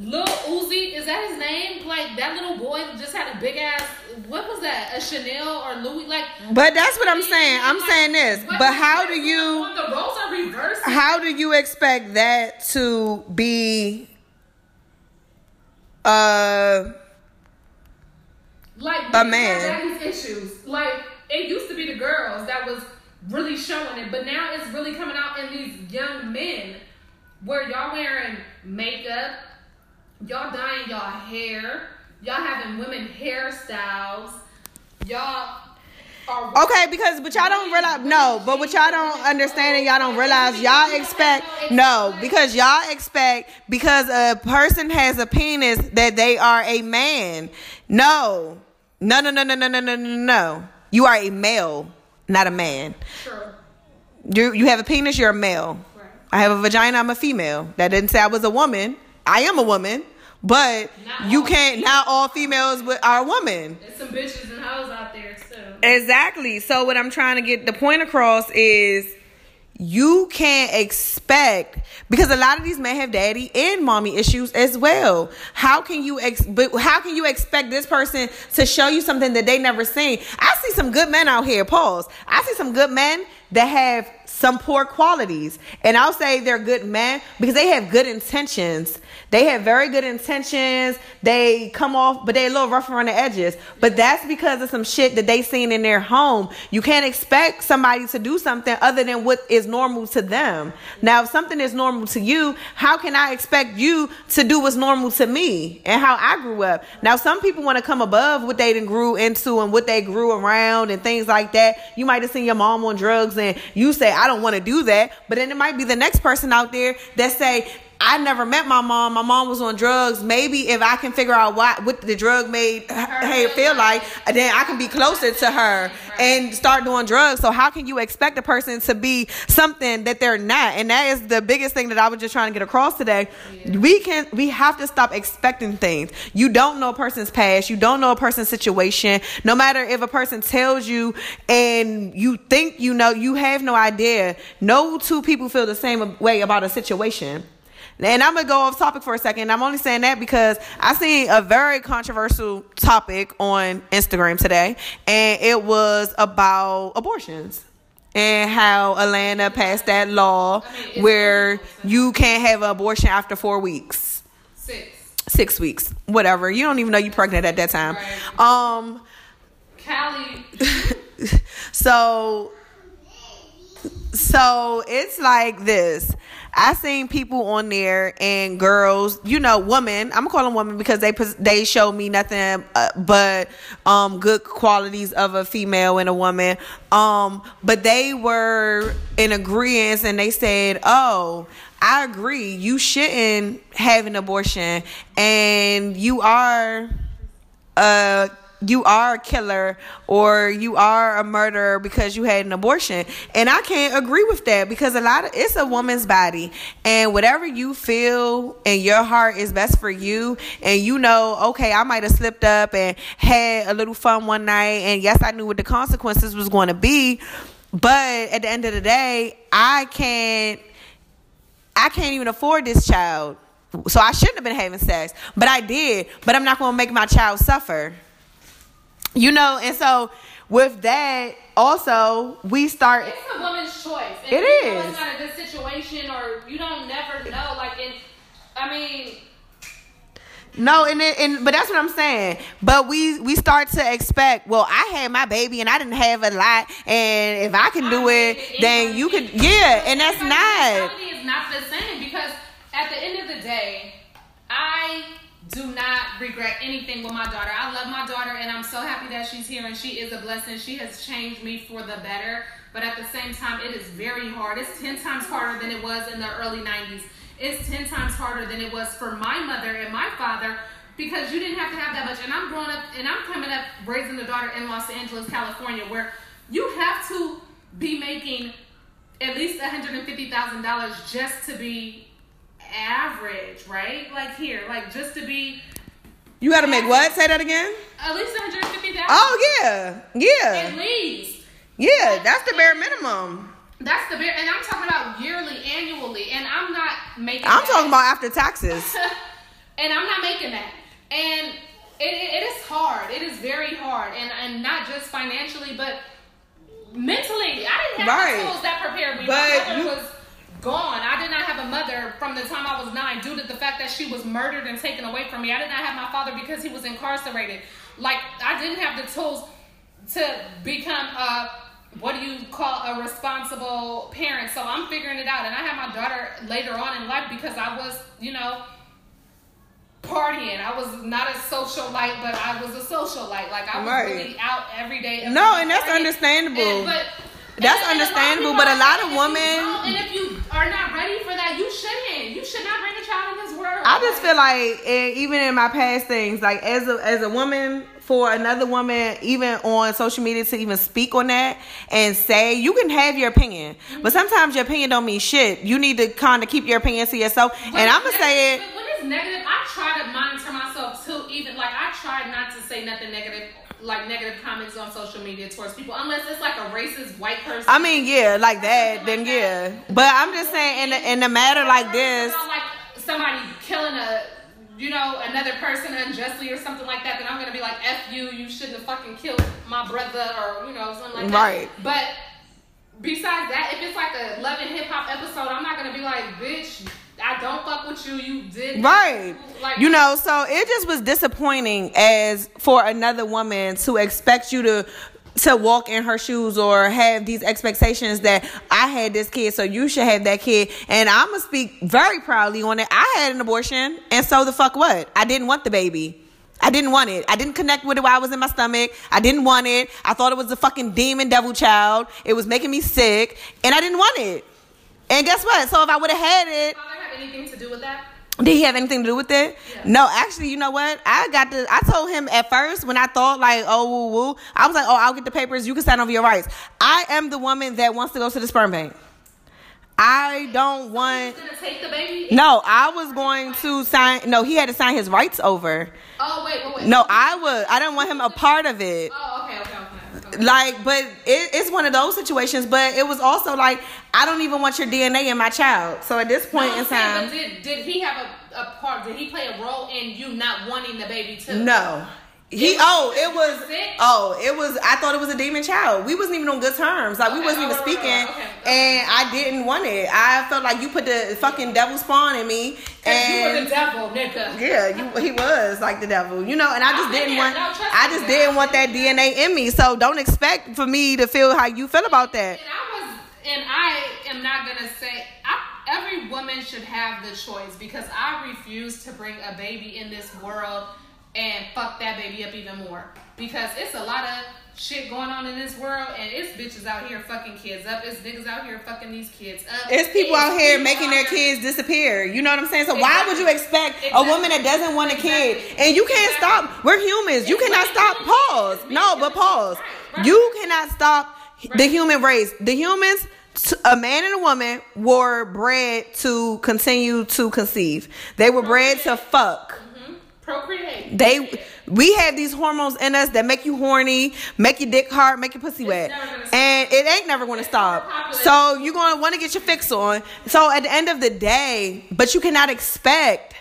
Speaker 2: Lil Uzi, is that his name? Like that little boy just had a big ass. What was that? A Chanel or Louis? Like,
Speaker 1: But that's what I'm saying. I'm
Speaker 2: like,
Speaker 1: saying this. But how do you
Speaker 2: the roles are reversed.
Speaker 1: how do you expect that to be uh
Speaker 2: Like
Speaker 1: A man.
Speaker 2: issues. Like it used to be the girls that was really showing it, but now it's really coming out in these young men where y'all wearing makeup, y'all dyeing y'all hair, y'all having women hairstyles, y'all are
Speaker 1: Okay, because but y'all don't realize no, but what y'all don't understand and y'all don't realize y'all expect no, because y'all expect because a person has a penis that they are a man. No. No, no, no, no, no, no, no, no, no. You are a male, not a man.
Speaker 2: True.
Speaker 1: You you have a penis, you're a male.
Speaker 2: Right.
Speaker 1: I have a vagina, I'm a female. That didn't say I was a woman. I am a woman, but
Speaker 2: Not
Speaker 1: you can't not all females are women.
Speaker 2: There's some bitches and hoes out there too.
Speaker 1: Exactly. So what I'm trying to get the point across is you can't expect because a lot of these men have daddy and mommy issues as well. How can you ex- but how can you expect this person to show you something that they never seen? I see some good men out here. Pause. I see some good men that have some poor qualities. And I'll say they're good men because they have good intentions. They have very good intentions. They come off, but they're a little rough around the edges. But that's because of some shit that they seen in their home. You can't expect somebody to do something other than what is normal to them. Now, if something is normal to you, how can I expect you to do what's normal to me and how I grew up? Now, some people want to come above what they grew into and what they grew around and things like that. You might have seen your mom on drugs and you say, I don't want to do that. But then it might be the next person out there that say, I never met my mom. My mom was on drugs. Maybe if I can figure out what what the drug made her, her feel like, then I can be closer to her and start doing drugs. So how can you expect a person to be something that they're not? And that is the biggest thing that I was just trying to get across today. We can we have to stop expecting things. You don't know a person's past. You don't know a person's situation. No matter if a person tells you and you think you know, you have no idea. No two people feel the same way about a situation. And I'm gonna go off topic for a second. I'm only saying that because I seen a very controversial topic on Instagram today, and it was about abortions and how Atlanta passed that law
Speaker 2: I mean,
Speaker 1: where you can't have an abortion after four weeks,
Speaker 2: Six.
Speaker 1: six weeks, whatever. You don't even know you're pregnant at that time.
Speaker 2: Right.
Speaker 1: Um.
Speaker 2: Callie. <laughs>
Speaker 1: so so it's like this i seen people on there and girls you know women i'm gonna call them women because they they show me nothing uh, but um good qualities of a female and a woman um but they were in agreement and they said oh I agree. You shouldn't have an abortion, and you are a you are a killer or you are a murderer because you had an abortion. And I can't agree with that because a lot of it's a woman's body and whatever you feel in your heart is best for you and you know, okay, I might have slipped up and had a little fun one night and yes, I knew what the consequences was going to be, but at the end of the day, I can't I can't even afford this child. So I shouldn't have been having sex, but I did. But I'm not going to make my child suffer. You know, and so with that, also we start.
Speaker 2: It's a woman's choice.
Speaker 1: It
Speaker 2: you
Speaker 1: is.
Speaker 2: Know it's not a good situation, or you don't never know. Like, in, I mean.
Speaker 1: No, and it, and but that's what I'm saying. But we we start to expect. Well, I had my baby and I didn't have a lot, and if I can do it, then you can. Yeah, and that's not.
Speaker 2: Is not the same because at the end of the day, I do not regret anything with my daughter. I love my daughter and I'm so happy that she's here and she is a blessing. She has changed me for the better. But at the same time, it is very hard. It's 10 times harder than it was in the early 90s. It's 10 times harder than it was for my mother and my father because you didn't have to have that much. And I'm growing up and I'm coming up raising a daughter in Los Angeles, California, where you have to be making at least $150,000 just to be average, right? Like here, like just to be.
Speaker 1: You got to make what? Say that again.
Speaker 2: At least one hundred fifty thousand.
Speaker 1: Oh yeah, yeah.
Speaker 2: At least.
Speaker 1: Yeah, that's the bare minimum.
Speaker 2: That's the bare, and I'm talking about yearly, annually, and I'm not making.
Speaker 1: I'm
Speaker 2: that.
Speaker 1: talking about after taxes. <laughs>
Speaker 2: and I'm not making that, and it, it, it is hard. It is very hard, and and not just financially, but mentally. I didn't have
Speaker 1: right.
Speaker 2: the tools that prepared me.
Speaker 1: But
Speaker 2: My mother
Speaker 1: you,
Speaker 2: was gone. I did not have a mother from the time I was nine due to the fact that she was murdered and taken away from me. I did not have my father because he was incarcerated. Like, I didn't have the tools to become a, what do you call a responsible parent. So I'm figuring it out. And I had my daughter later on in life because I was, you know, partying. I was not a socialite, but I was a socialite. Like, I was
Speaker 1: right.
Speaker 2: really out every day. Every
Speaker 1: no, and that's
Speaker 2: partying.
Speaker 1: understandable.
Speaker 2: And, but
Speaker 1: that's
Speaker 2: and,
Speaker 1: understandable,
Speaker 2: and
Speaker 1: but a lot of women.
Speaker 2: and if you are not ready for that, you shouldn't. You should not bring a child in this world.
Speaker 1: I just feel like even in my past things, like as a as a woman for another woman, even on social media to even speak on that and say you can have your opinion, mm-hmm. but sometimes your opinion don't mean shit. You need to kind of keep your opinion to yourself.
Speaker 2: When
Speaker 1: and I'm gonna say it.
Speaker 2: When it's negative, I try to monitor myself too. Even like I try not to say nothing negative, like negative comments on social media towards people, unless it's like a racist white person.
Speaker 1: I mean, yeah, like that, then
Speaker 2: like
Speaker 1: yeah.
Speaker 2: that.
Speaker 1: But I'm just saying, in a, in a matter like this,
Speaker 2: About, like somebody killing a, you know, another person unjustly or something like that, then I'm gonna be like, "F you! You shouldn't have fucking killed my brother," or you know, something like that.
Speaker 1: Right.
Speaker 2: But besides that, if it's like a love and hip hop episode, I'm not gonna be like, "Bitch, I don't fuck with you. You did
Speaker 1: Right.
Speaker 2: Like
Speaker 1: You know, so it just was disappointing as for another woman to expect you to to walk in her shoes or have these expectations that I had this kid, so you should have that kid. And I'm gonna speak very proudly on it. I had an abortion, and so the fuck what? I didn't want the baby. I didn't want it. I didn't connect with it while I was in my stomach. I didn't want it. I thought it was a fucking demon devil child. It was making me sick, and I didn't want it. And guess what? So if I would have had it,
Speaker 2: anything to do with that?
Speaker 1: did he have anything to do with it?
Speaker 2: Yeah.
Speaker 1: No, actually, you know what? I got the. I told him at first when I thought like, oh, woo, woo. I was like, oh, I'll get the papers. You can sign over your rights. I am the woman that wants to go to the sperm bank. I don't want.
Speaker 2: He's gonna take the baby.
Speaker 1: No, I was going to sign. No, he had to sign his rights over.
Speaker 2: Oh wait, wait, wait.
Speaker 1: No, I would. I didn't want him a part of it.
Speaker 2: Oh, okay, okay, okay.
Speaker 1: Like, but it, it's one of those situations. But it was also like, I don't even want your DNA in my child. So at this point
Speaker 2: No,
Speaker 1: in
Speaker 2: saying,
Speaker 1: time,
Speaker 2: did, did he have a, a part? Did he play a role in you not wanting the baby too?
Speaker 1: No. He
Speaker 2: It
Speaker 1: oh it was
Speaker 2: sick?
Speaker 1: oh it was I thought it was a demon child. We wasn't even on good terms. Like we
Speaker 2: Okay,
Speaker 1: wasn't even
Speaker 2: oh,
Speaker 1: speaking,
Speaker 2: right, okay,
Speaker 1: and I didn't want it. I felt like you put the fucking devil spawn in me,
Speaker 2: 'Cause you were
Speaker 1: and
Speaker 2: the devil, nigga.
Speaker 1: yeah, you, he was like the devil, you know. And I just
Speaker 2: I've
Speaker 1: didn't want
Speaker 2: No,
Speaker 1: I just
Speaker 2: man.
Speaker 1: didn't want that DNA in me. So don't expect for me to feel how you feel about that.
Speaker 2: And I was, and I am not gonna say. I, every woman should have the choice because I refuse to bring a baby in this world and fuck that baby up even more because it's a lot of shit going on in this world, and it's bitches out here fucking kids up. It's niggas out here fucking these kids up.
Speaker 1: It's people out here
Speaker 2: people
Speaker 1: making
Speaker 2: out
Speaker 1: their
Speaker 2: here-
Speaker 1: kids disappear. You know what I'm saying? So why would you expect a woman that doesn't want a kid?
Speaker 2: Exactly.
Speaker 1: And you can't
Speaker 2: Exactly.
Speaker 1: stop. We're humans. You
Speaker 2: It's
Speaker 1: cannot stop. Pause. No, but pause.
Speaker 2: Right, right.
Speaker 1: You cannot stop the human race. The humans. A man and a woman were bred to continue to conceive. They were bred to fuck.
Speaker 2: Procreate.
Speaker 1: They we have these hormones in us that make you horny, make your dick hard, make your pussy wet.
Speaker 2: gonna stop.
Speaker 1: And it ain't never gonna stop. So you're gonna wanna get your fix on. So at the end of the day, but you cannot expect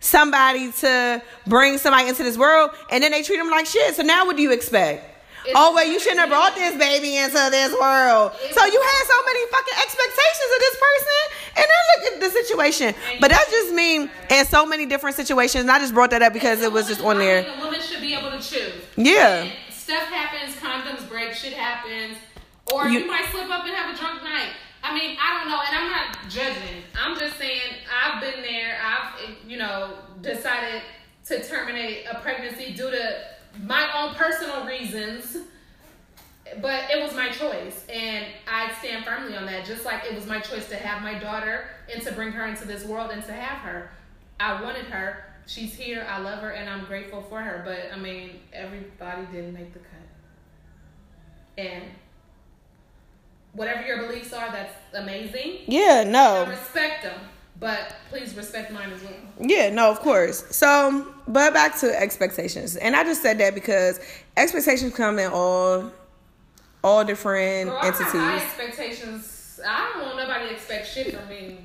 Speaker 1: somebody to bring somebody into this world and then they treat them like shit. So now what do you expect?
Speaker 2: It's-
Speaker 1: oh well, you shouldn't have brought this baby into this world. So you had so many fucking expectations of this person, and then look at the situation. But that's just me in so many different situations. And I just brought that up because it was just on there.
Speaker 2: A woman should be able to choose.
Speaker 1: Yeah.
Speaker 2: And stuff happens, condoms break, shit happens, or
Speaker 1: You-
Speaker 2: you, might slip up and have a drunk night. I mean, I don't know, and I'm not judging. I'm just saying I've been there. I've, you know, decided to terminate a pregnancy due to my own personal reasons. But it was my choice, and I stand firmly on that. Just like it was my choice to have my daughter and to bring her into this world and to have her. I wanted her. She's here. I love her, and I'm grateful for her. But I mean, everybody didn't make the cut. And whatever your beliefs are, that's amazing.
Speaker 1: Yeah, no.
Speaker 2: I respect them, but please respect mine as well.
Speaker 1: Yeah, no, of course. So, but back to expectations. And I just said that because expectations come in all all different
Speaker 2: Girl, I
Speaker 1: entities.
Speaker 2: expectations. I don't want nobody to expect shit from me.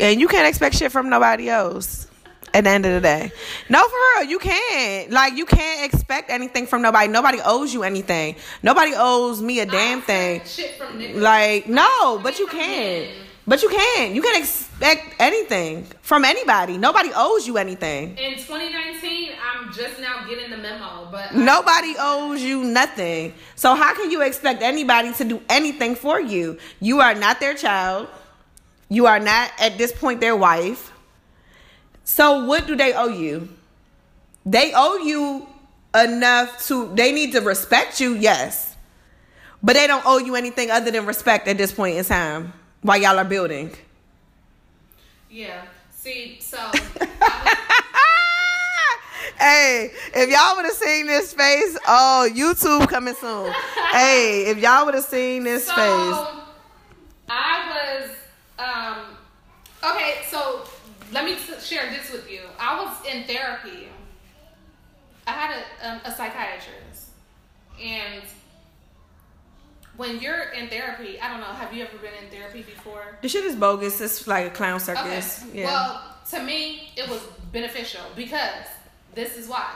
Speaker 1: And you can't expect shit from nobody else. At the end of the day, no, for real, you can't. Like, you can't expect anything from nobody. Nobody owes you anything. Nobody owes me a damn
Speaker 2: I
Speaker 1: thing.
Speaker 2: Shit from niggas.
Speaker 1: Like, no, but you can. But you can. You can expect anything from anybody. Nobody owes you anything.
Speaker 2: In 2019, I'm just now getting the memo, but
Speaker 1: Nobody owes you nothing. So how can you expect anybody to do anything for you? You are not their child. You are not at this point their wife. So what do they owe you? They owe you enough to they need to respect you, yes. But they don't owe you anything other than respect at this point in time while y'all are building.
Speaker 2: yeah. See, so <laughs>
Speaker 1: hey, if y'all would have seen this face, oh, YouTube coming soon. hey, if y'all would have seen this
Speaker 2: so
Speaker 1: face.
Speaker 2: I was um okay. So let me t- share this with you. I was in therapy. I had a um, a psychiatrist, and when you're in therapy, I don't know. Have you ever been in therapy before?
Speaker 1: The shit is bogus. It's like a clown circus.
Speaker 2: Okay.
Speaker 1: Yeah.
Speaker 2: Well, to me, it was beneficial because this is why.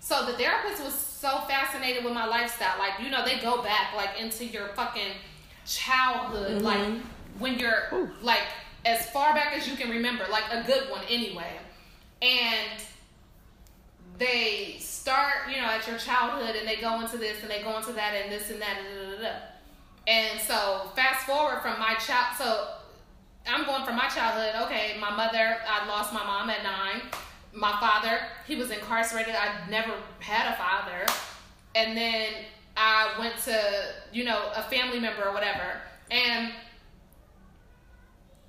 Speaker 2: So the therapist was so fascinated with my lifestyle. Like, you know, they go back like into your fucking childhood, like when you're
Speaker 1: Mm-hmm. Ooh.
Speaker 2: like as far back as you can remember, like a good one anyway. And they start, you know, at your childhood and they go into this and they go into that and this and that and da, da, da, da. And so fast forward from my child so I'm going from my childhood, okay, my mother, I lost my mom at nine. My father, he was incarcerated. I never had a father. And then I went to, you know, a family member or whatever. And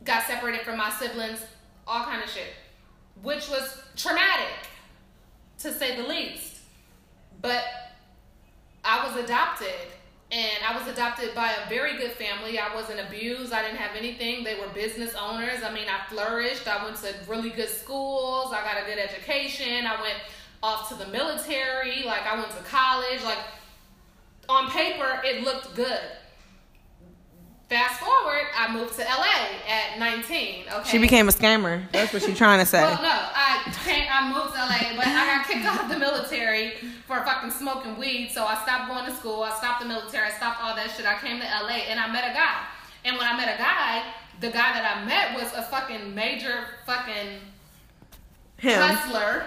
Speaker 2: got separated from my siblings, all kind of shit. Which was traumatic, to say the least. But I was adopted. And I was adopted by a very good family. I wasn't abused. I didn't have anything. They were business owners. I mean, I flourished. I went to really good schools. I got a good education. I went off to the military. Like, I went to college. Like, on paper, it looked good. Fast forward, I moved to LA at 19. Okay.
Speaker 1: she became a scammer. That's what she's trying to say.
Speaker 2: Well, no, I came, I moved to LA, but I got kicked out of the military for fucking smoking weed. So I stopped going to school. I stopped the military. I stopped all that shit. I came to LA and I met a guy. And when I met a guy, the guy that I met was a fucking major fucking
Speaker 1: Him.
Speaker 2: hustler,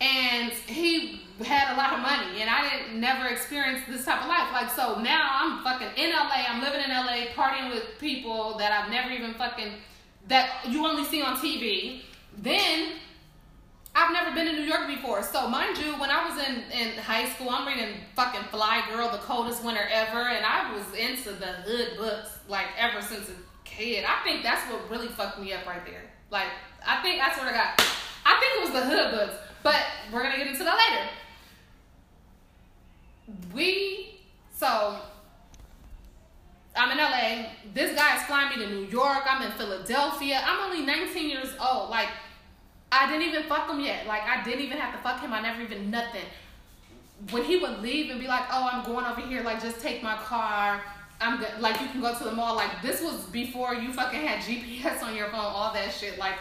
Speaker 2: and he had a lot of money, and I didn't never experience this type of life. Like so now, I'm fucking in LA. I'm living in LA, partying with people that I've never even fucking that you only see on TV. Then I've never been to New York before. So mind you, when I was in, in high school, I'm reading fucking Flyy Girl, the coldest winter ever, and I was into the hood books like ever since a kid. I think that's what really fucked me up right there. Like I think I sort of got. I think it was the hood books, but we're gonna get into that later. We so I'm in LA. This guy is flying me to New York. I'm in Philadelphia. I'm only 19 years old. Like I didn't even fuck him yet. Like I didn't even have to fuck him. I never even nothing. When he would leave and be like, "Oh, I'm going over here. Like, just take my car. I'm good. Like, you can go to the mall." Like, this was before you fucking had GPS on your phone. All that shit. Like,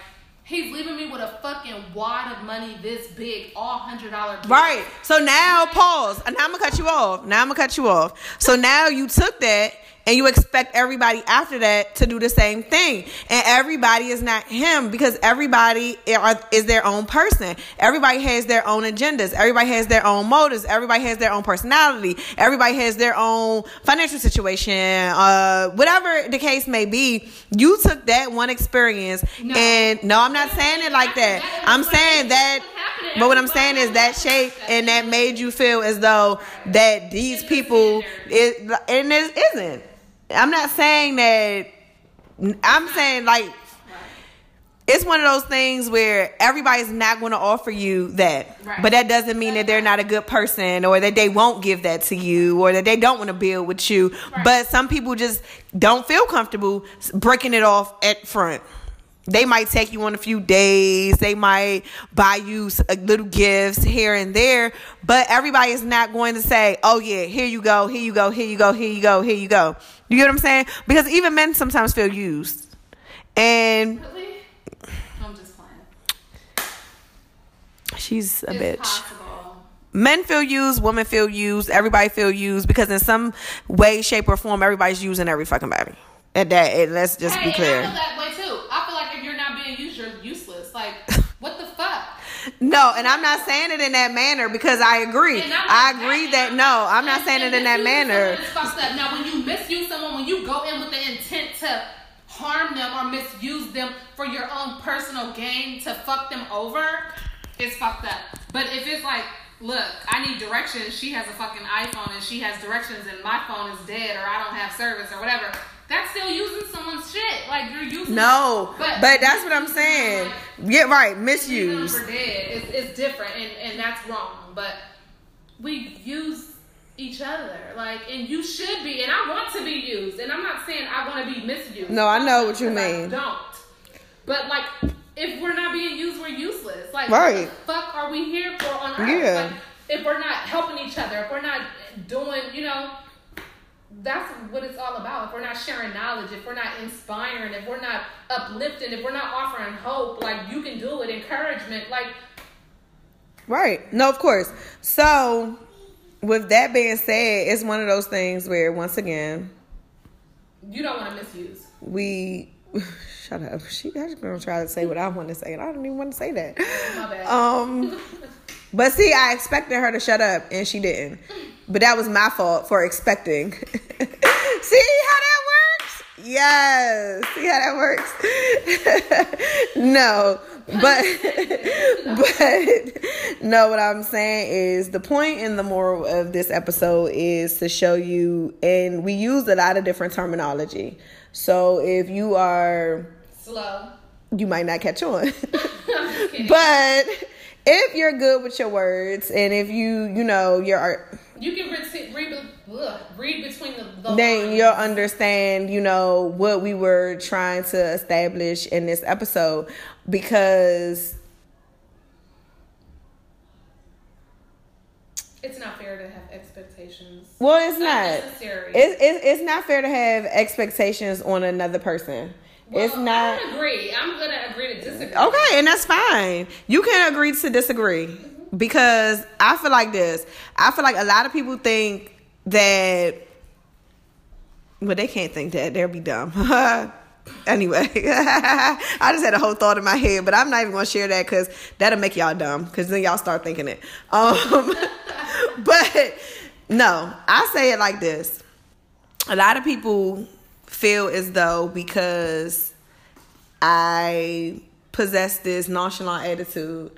Speaker 2: he's leaving me with a fucking wad of money this big, all hundred dollar.
Speaker 1: Right. So now, pause. And now I'm gonna cut you off. Now I'm gonna cut you off. So now you took that and you expect everybody after that to do the same thing. And everybody is not him because everybody is their own person. Everybody has their own agendas. Everybody has their own motives. Everybody has their own personality. Everybody has their own financial situation. Uh, whatever the case may be, you took that one experience no. and no, I'm not saying it like that. I'm saying that, but what I'm saying is that shape and that made you feel as though that these people, it, and it isn't. I'm not saying that. I'm saying like it's one of those things where everybody's not going to offer you that. Right. But that doesn't mean that they're not a good person or that they won't give that to you or that they don't want to build with you. Right. But some people just don't feel comfortable breaking it off at front. They might take you on a few days. They might buy you uh, little gifts here and there, but everybody is not going to say, "Oh yeah, here you go, here you go, here you go, here you go, here you go." You get what I'm saying? Because even men sometimes feel used, and
Speaker 2: really? I'm just playing.
Speaker 1: She's a it's bitch. Possible. Men feel used, women feel used, everybody feel used because in some way, shape, or form, everybody's using every fucking body. And that, and let's just
Speaker 2: hey,
Speaker 1: be clear. No, and I'm not saying it in that manner because I agree. I agree that no, I'm not saying it in that manner.
Speaker 2: Now, when you misuse someone, when you go in with the intent to harm them or misuse them for your own personal gain to fuck them over, it's fucked up. But if it's like, look, I need directions, she has a fucking iPhone and she has directions and my phone is dead or I don't have service or whatever that's still using someone's shit. Like you're using.
Speaker 1: No, but, but that's what I'm saying. Like, yeah, right. Misuse.
Speaker 2: For dead, it's, it's different, and and that's wrong. But we use each other, like, and you should be, and I want to be used, and I'm not saying I want to be misused.
Speaker 1: No, I know what you mean.
Speaker 2: I don't. But like, if we're not being used, we're useless. Like,
Speaker 1: right?
Speaker 2: fuck, are we here for on earth? Yeah. Like, if we're not helping each other, if we're not doing, you know that's what it's all about. If we're not sharing knowledge, if we're not inspiring, if we're not uplifting, if we're not offering hope, like you can do it, encouragement, like.
Speaker 1: Right. No, of course. So, with that being said, it's one of those things where, once again,
Speaker 2: you don't want to misuse.
Speaker 1: We. <laughs> Shut up. She, she's gonna try to say what I want to say, and I don't even want to say that.
Speaker 2: My bad.
Speaker 1: Um, but see, I expected her to shut up, and she didn't. But that was my fault for expecting. <laughs> See how that works? Yes. See how that works? <laughs> no. But but no, what I'm saying is the point and the moral of this episode is to show you and we use a lot of different terminology. So if you are
Speaker 2: slow,
Speaker 1: you might not catch on. <laughs> but if you're good with your words and if you, you know, you're
Speaker 2: you can read, read, ugh, read between the, the
Speaker 1: then lines. you'll understand you know what we were trying to establish in this episode because
Speaker 2: it's not fair to have expectations
Speaker 1: well it's not, It's, it's, it's not fair to have expectations on another person well, it's not.
Speaker 2: I agree. I'm gonna agree to disagree.
Speaker 1: Okay, and that's fine. You can agree to disagree because I feel like this. I feel like a lot of people think that, well, they can't think that. They'll be dumb. <laughs> anyway, <laughs> I just had a whole thought in my head, but I'm not even gonna share that because that'll make y'all dumb. Because then y'all start thinking it. Um, <laughs> but no, I say it like this. A lot of people feel as though because I possess this nonchalant attitude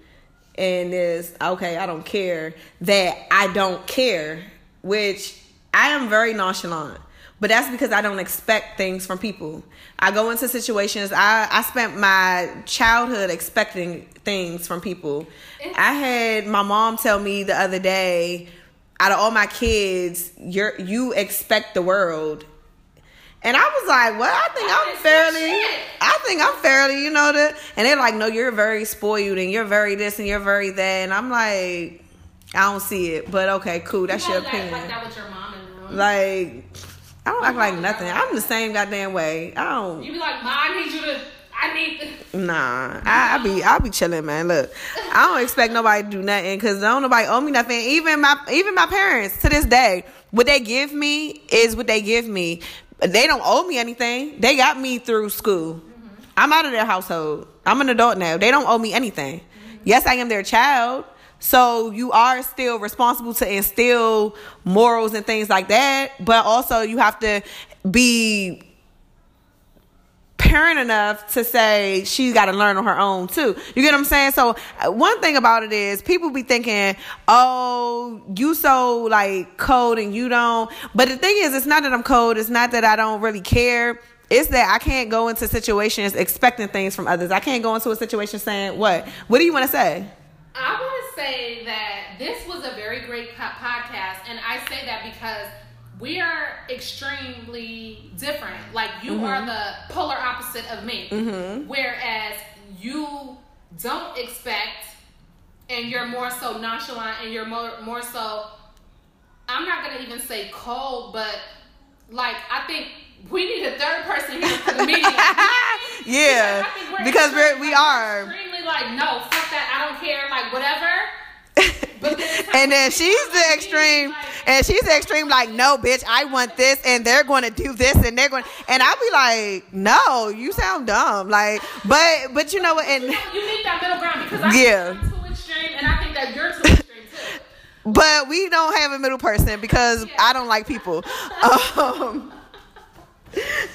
Speaker 1: and this okay, I don't care that I don't care, which I am very nonchalant. But that's because I don't expect things from people. I go into situations. I, I spent my childhood expecting things from people. I had my mom tell me the other day, out of all my kids, you're you expect the world. And I was like, well, I think
Speaker 2: I
Speaker 1: I'm fairly. I think I'm fairly, you know, that. and they're like, no, you're very spoiled and you're very this and you're very that. And I'm like, I don't see it, but okay, cool. That's
Speaker 2: You
Speaker 1: your opinion.
Speaker 2: Like that with your mom.
Speaker 1: Like, I don't act like nothing. I'm the same goddamn way. I don't.
Speaker 2: you be like, Ma, I need you to. I need.
Speaker 1: Nah, I, I be I be chilling, man. Look, I don't expect nobody to do nothing because don't nobody owe me nothing. Even my even my parents to this day, what they give me is what they give me. They don't owe me anything. They got me through school. I'm out of their household. I'm an adult now. They don't owe me anything. Yes, I am their child. So you are still responsible to instill morals and things like that, but also you have to be parent enough to say she's got to learn on her own too. You get what I'm saying? So uh, one thing about it is people be thinking, "Oh, you so like cold and you don't." But the thing is, it's not that I'm cold. It's not that I don't really care. It's that I can't go into situations expecting things from others. I can't go into a situation saying, "What? What do you want to say?"
Speaker 2: I want to say that this was a very great podcast, and I say that because we are extremely different. Like you
Speaker 1: Mm-hmm.
Speaker 2: are the polar opposite of me, whereas you don't expect, and you're more so nonchalant, and you're more more so. I'm not gonna even say cold, but like I think we need a third person here for the meeting. <laughs>
Speaker 1: yeah,
Speaker 2: think we're
Speaker 1: because we're, we
Speaker 2: like,
Speaker 1: are.
Speaker 2: extremely like no, fuck that. I don't care. Like whatever. <laughs>
Speaker 1: And then she's the extreme, and she's the extreme. Like, no, bitch, I want this, and they're going to do this, and they're going. And I'll be like, no, you sound dumb. Like, but but you know what? And
Speaker 2: You, need that middle ground because I
Speaker 1: Yeah.
Speaker 2: think I'm too extreme, and I think that you're too extreme too.
Speaker 1: but we don't have a middle person because I don't like people. <laughs> Um,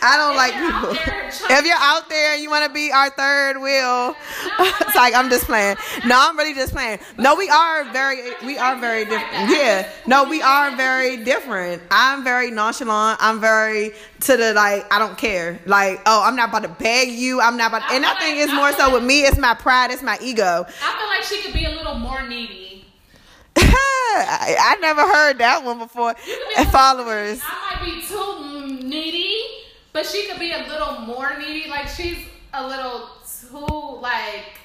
Speaker 1: I don't like
Speaker 2: you're
Speaker 1: people.
Speaker 2: there <laughs>
Speaker 1: If you're out there and you want to be our third wheel, <laughs> it's like I'm just playing. No, I'm really just playing. No, we are very, we are very different. Yeah, no, we are very different. I'm very nonchalant. I'm very to the like. I don't care. Like, oh, I'm not about to beg you. I'm not about. And I think it's more so with me. It's my pride. It's my ego.
Speaker 2: I feel like she could be a little more needy.
Speaker 1: I, <laughs> I never heard that one before. Followers.
Speaker 2: I might be too needy, but she could be a little more needy. Like she's a little too like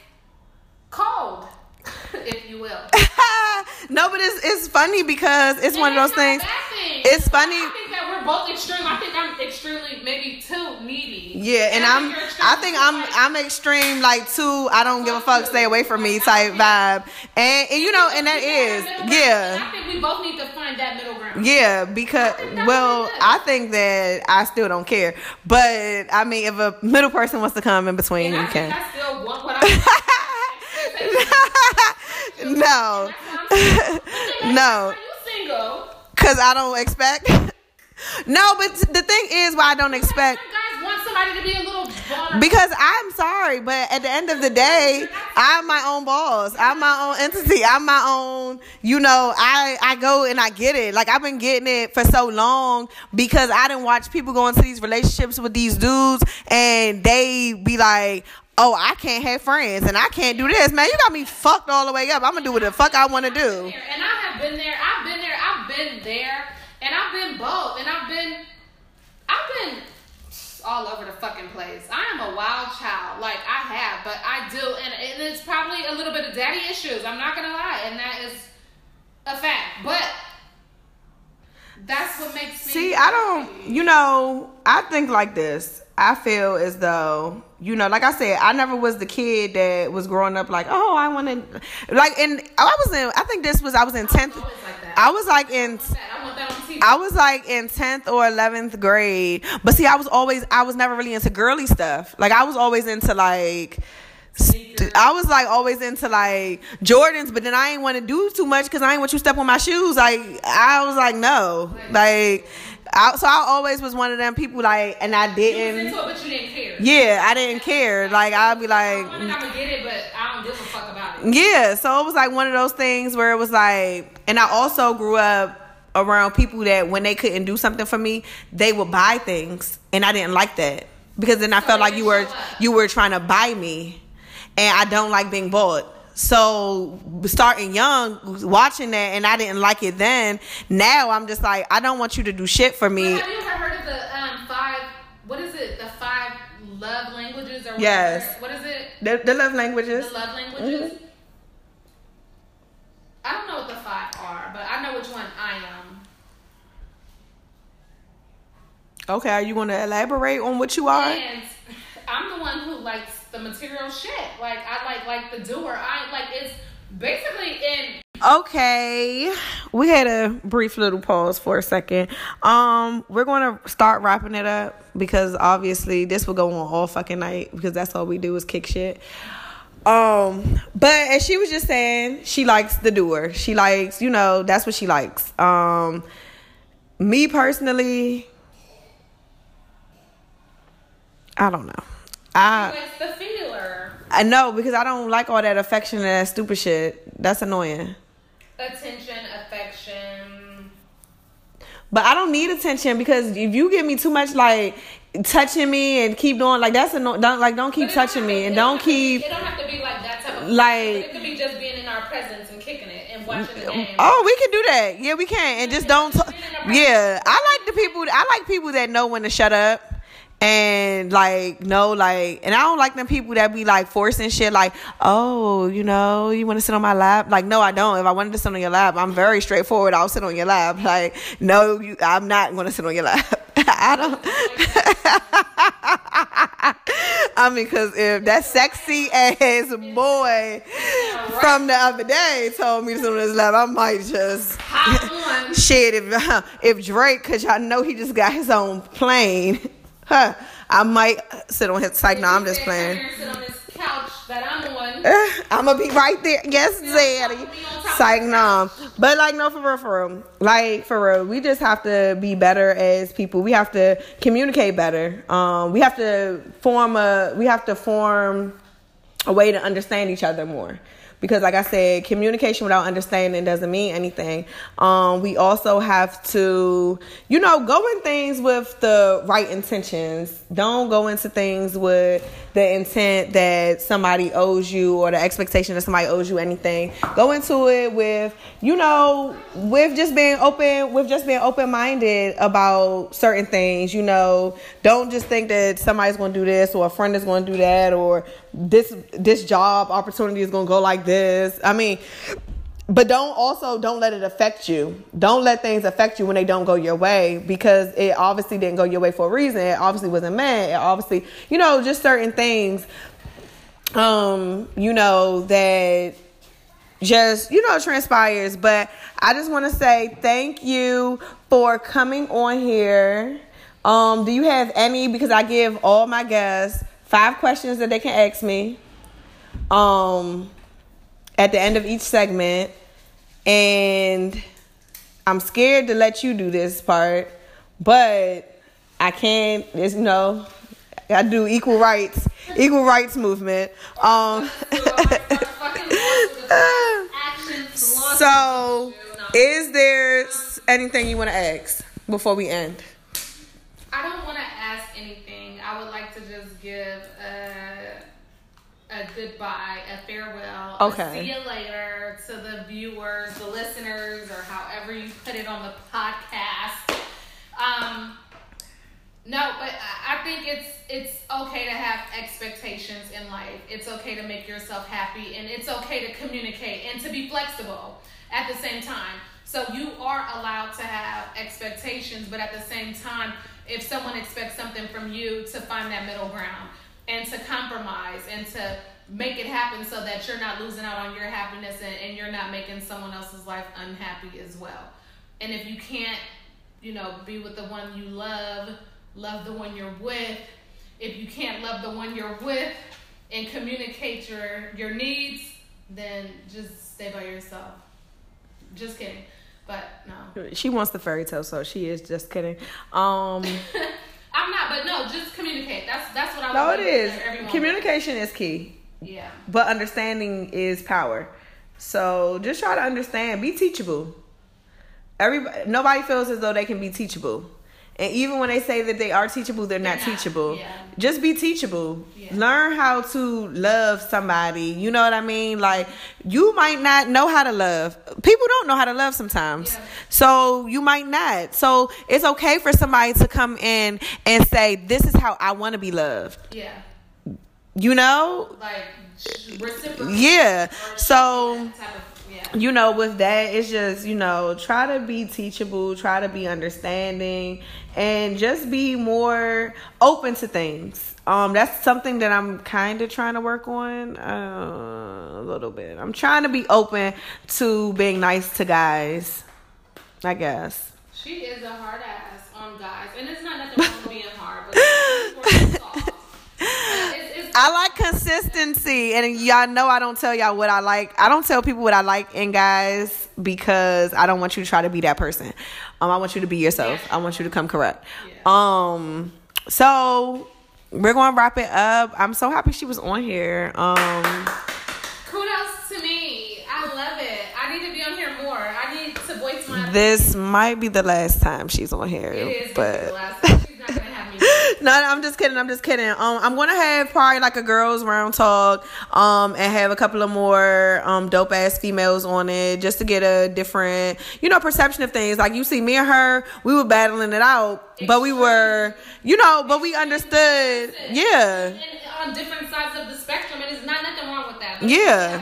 Speaker 2: cold, <laughs> if you will. <laughs>
Speaker 1: no, but it's it's funny because it's one of those things. It's funny.
Speaker 2: I think that we're both extreme. I think I'm extremely maybe too needy.
Speaker 1: Yeah, and I'm I think I'm
Speaker 2: like,
Speaker 1: I'm extreme like too I don't give a fuck stay away from me type vibe. And, and you know and that is
Speaker 2: have middle ground,
Speaker 1: yeah.
Speaker 2: I think we both need to find that middle ground.
Speaker 1: Yeah, because
Speaker 2: that's
Speaker 1: well,
Speaker 2: what it is.
Speaker 1: I think that I still don't care. But I mean if a middle person wants to come in between,
Speaker 2: And I
Speaker 1: you
Speaker 2: think
Speaker 1: can. <laughs>
Speaker 2: I still want what I <laughs>
Speaker 1: no. <laughs> no.
Speaker 2: Are you single?
Speaker 1: Cuz I don't expect <laughs> No, but the thing is why I don't expect
Speaker 2: Some guys want somebody to be a little vulnerable.
Speaker 1: Because I'm sorry, but at the end of the day, I'm my own boss. I'm my own entity. I'm my own, you know, I, I go and I get it. Like I've been getting it for so long because I didn't watch people go into these relationships with these dudes and they be like, Oh, I can't have friends and I can't do this. Man, you got me fucked all the way up. I'm gonna do what the fuck I wanna do.
Speaker 2: And I have been there. I've been there. I've been there. And I've been both. And I've been, I've been all over the fucking place. I am a wild child. Like I have, but I do. And, and it's probably a little bit of daddy issues. I'm not to lie. And that is a fact. But that's what makes me.
Speaker 1: See, I don't, you know, I think like this. I feel as though, you know, like I said, I never was the kid that was growing up like, oh, I want to, like, and I was in, I think this was, I was in 10th,
Speaker 2: always like.
Speaker 1: I was like in,
Speaker 2: I want that on TV.
Speaker 1: I was like in 10th or 11th grade. But see, I was always, I was never really into girly stuff. Like, I was always into like, I was like always into like Jordans, but then I ain't want to do too much because I ain't want you to step on my shoes. Like, I was like, no. Like, I, so I always was one of them people like, and I didn't.
Speaker 2: it, but you didn't care.
Speaker 1: Yeah, I didn't care. Like, I'd be like,
Speaker 2: I'm gonna get it, but I don't give a fuck about it.
Speaker 1: Yeah, so it was like one of those things where it was like, and I also grew up around people that when they couldn't do something for me, they would buy things, and I didn't like that because then I
Speaker 2: So
Speaker 1: felt like you were you were trying to buy me, and I don't like being bought. So starting young, watching that, and I didn't like it then. Now I'm just like, I don't want you to do shit for me.
Speaker 2: But have you ever heard of the um, five? What is it? The five love languages or whatever?
Speaker 1: Yes.
Speaker 2: What is it?
Speaker 1: The, the love languages.
Speaker 2: The love languages.
Speaker 1: Mm-hmm.
Speaker 2: I don't know what the five are, but I know which one I am.
Speaker 1: Okay, are you going to elaborate on what you are?
Speaker 2: And <laughs> I'm the one who likes the material shit. Like I like like the doer. I like it's basically in
Speaker 1: Okay, we had a brief little pause for a second. Um, we're going to start wrapping it up because obviously this will go on all fucking night because that's all we do is kick shit. Um, but as she was just saying, she likes the doer. She likes, you know, that's what she likes. Um, me personally, I don't know. I
Speaker 2: it's the feeler.
Speaker 1: I know because I don't like all that affection and that stupid shit. That's annoying.
Speaker 2: Attention, affection.
Speaker 1: But I don't need attention because if you give me too much like touching me and keep doing like that's anno- don't like don't keep
Speaker 2: But it don't
Speaker 1: touching me
Speaker 2: to-
Speaker 1: and don't
Speaker 2: to be-
Speaker 1: keep
Speaker 2: It don't have to be like that type of
Speaker 1: Like-
Speaker 2: it could be just being in our presence and kicking it and watching the game.
Speaker 1: Oh, we can do that. Yeah, we can. And just don't. T- yeah, I like the people. I like people that know when to shut up. And like no, like, and I don't like them people that be like forcing shit. Like, oh, you know, you want to sit on my lap? Like, no, I don't. If I wanted to sit on your lap, I'm very straightforward. I'll sit on your lap. <laughs> Like, no, you, I'm not going to sit on your lap. <laughs> I don't. <laughs> I mean, cause if that sexy ass boy from the other day told me to sit on his lap, I might just shit. If if Drake, cause y'all know he just got his own plane, huh? I might sit on his. Like, no, I'm just playing.
Speaker 2: here and Sit on this couch that I'm on. <laughs>
Speaker 1: I'm gonna be right there. Yes, Zaddy. Psych, no. But like, no, for real, for real. Like, for real, we just have to be better as people. We have to communicate better. Um, we have to form a. We have to form a way to understand each other more. Because, like I said, communication without understanding doesn't mean anything. Um, we also have to, you know, go in things with the right intentions. Don't go into things with the intent that somebody owes you or the expectation that somebody owes you anything. Go into it with, you know, with just being open, with just being open minded about certain things. You know, don't just think that somebody's going to do this or a friend is going to do that or this this job opportunity is going to go like this. I mean, but don't also don't let it affect you. Don't let things affect you when they don't go your way because it obviously didn't go your way for a reason. It obviously wasn't meant. It obviously, you know, just certain things um, you know, that just you know transpires but i just want to say thank you for coming on here um do you have any because i give all my guests five questions that they can ask me um at the end of each segment and i'm scared to let you do this part but i can't it's you know i do equal rights equal rights movement um <laughs> <laughs> So, is there anything you want to ask before we end?
Speaker 2: I don't want to goodbye, a farewell. a
Speaker 1: Okay.
Speaker 2: see you later to the viewers, the listeners, or however you put it on the podcast. Um, no, but I I think it's it's okay to have expectations in life. It's okay to make yourself happy, and it's okay to communicate and to be flexible at the same time. So you are allowed to have expectations, but at the same time, if someone expects something from you, to find that middle ground and to compromise and to make it happen so that you're not losing out on your happiness and, and you're not making someone else's life unhappy as well. And if you can't, you know, be with the one you love, love the one you're with. If you can't love the one you're with and communicate your your needs, then just stay by yourself. Just kidding. But no.
Speaker 1: She wants the fairy tale, so she is just kidding. Um, <laughs>
Speaker 2: I'm not, but no, just communicate. That's that's what I
Speaker 1: no, it is. Communication is key.
Speaker 2: Yeah.
Speaker 1: But understanding is power. So just try to understand. Be teachable. Everybody, nobody feels as though they can be teachable. And even when they say that they are teachable, they're, not,
Speaker 2: They're not,
Speaker 1: teachable.
Speaker 2: yeah.
Speaker 1: Just be teachable.
Speaker 2: Yeah.
Speaker 1: Learn how to love somebody. You know what I mean? Like you might not know how to love. People don't know how to love sometimes.
Speaker 2: Yeah.
Speaker 1: So you might not. So it's okay for somebody to come in and say, "This is how I want to be loved."
Speaker 2: Yeah.
Speaker 1: You know?
Speaker 2: Like reciprocal.
Speaker 1: Yeah. So
Speaker 2: of- yeah.
Speaker 1: you know, with that, it's just, you know, try to be teachable, try to be understanding, and just be more open to things. Um, that's something that I'm kind of trying to work on uh, a little bit. I'm trying to be open to being nice to guys, I guess.
Speaker 2: She is a hard ass on guys, and it's not nothing wrong with being hard, but it's soft. It's, it's,
Speaker 1: I like consistency, and y'all know I don't tell y'all what I like. I don't tell people what I like in guys because I don't want you to try to be that person. Um, I want you to be yourself. I want you to come correct. Um, so we're gonna wrap it up. I'm so happy she was on here. Um,
Speaker 2: kudos to me. I love it. I need to be on here more. I need to voice my.
Speaker 1: this might be the last time she's on here,
Speaker 2: it is
Speaker 1: but.
Speaker 2: the last time. She's not gonna have me.
Speaker 1: No, I'm just kidding. I'm just kidding. Um, I'm gonna have probably like a girls round talk, um, and have a couple of more um dope ass females on it just to get a different, you know, perception of things. Like you see, me and her, we were battling it out, but we were, you know, but we understood. Yeah,
Speaker 2: And on different sides of the spectrum, and there's not nothing wrong with that.
Speaker 1: Yeah.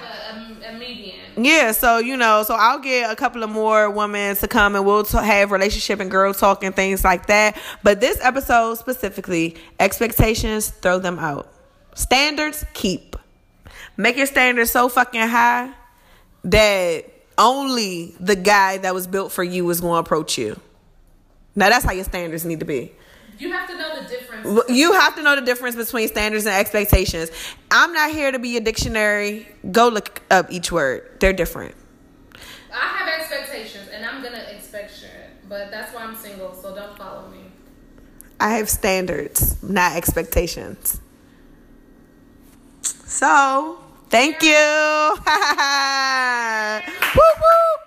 Speaker 2: Median.
Speaker 1: yeah. So you know, so I'll get a couple of more women to come, and we'll t- have relationship and girl talk and things like that. But this episode specifically, expectations, throw them out. Standards, keep. Make your standards so fucking high that only the guy that was built for you is going to approach you. Now that's how your standards need to be.
Speaker 2: You have to know the difference.
Speaker 1: You have to know the difference between standards and expectations. I'm not here to be a dictionary. Go look up each word. They're different.
Speaker 2: I have expectations, and I'm gonna expect shit. But that's why I'm single. So don't follow me.
Speaker 1: I have standards, not expectations. So, thank you. <laughs> woo woo.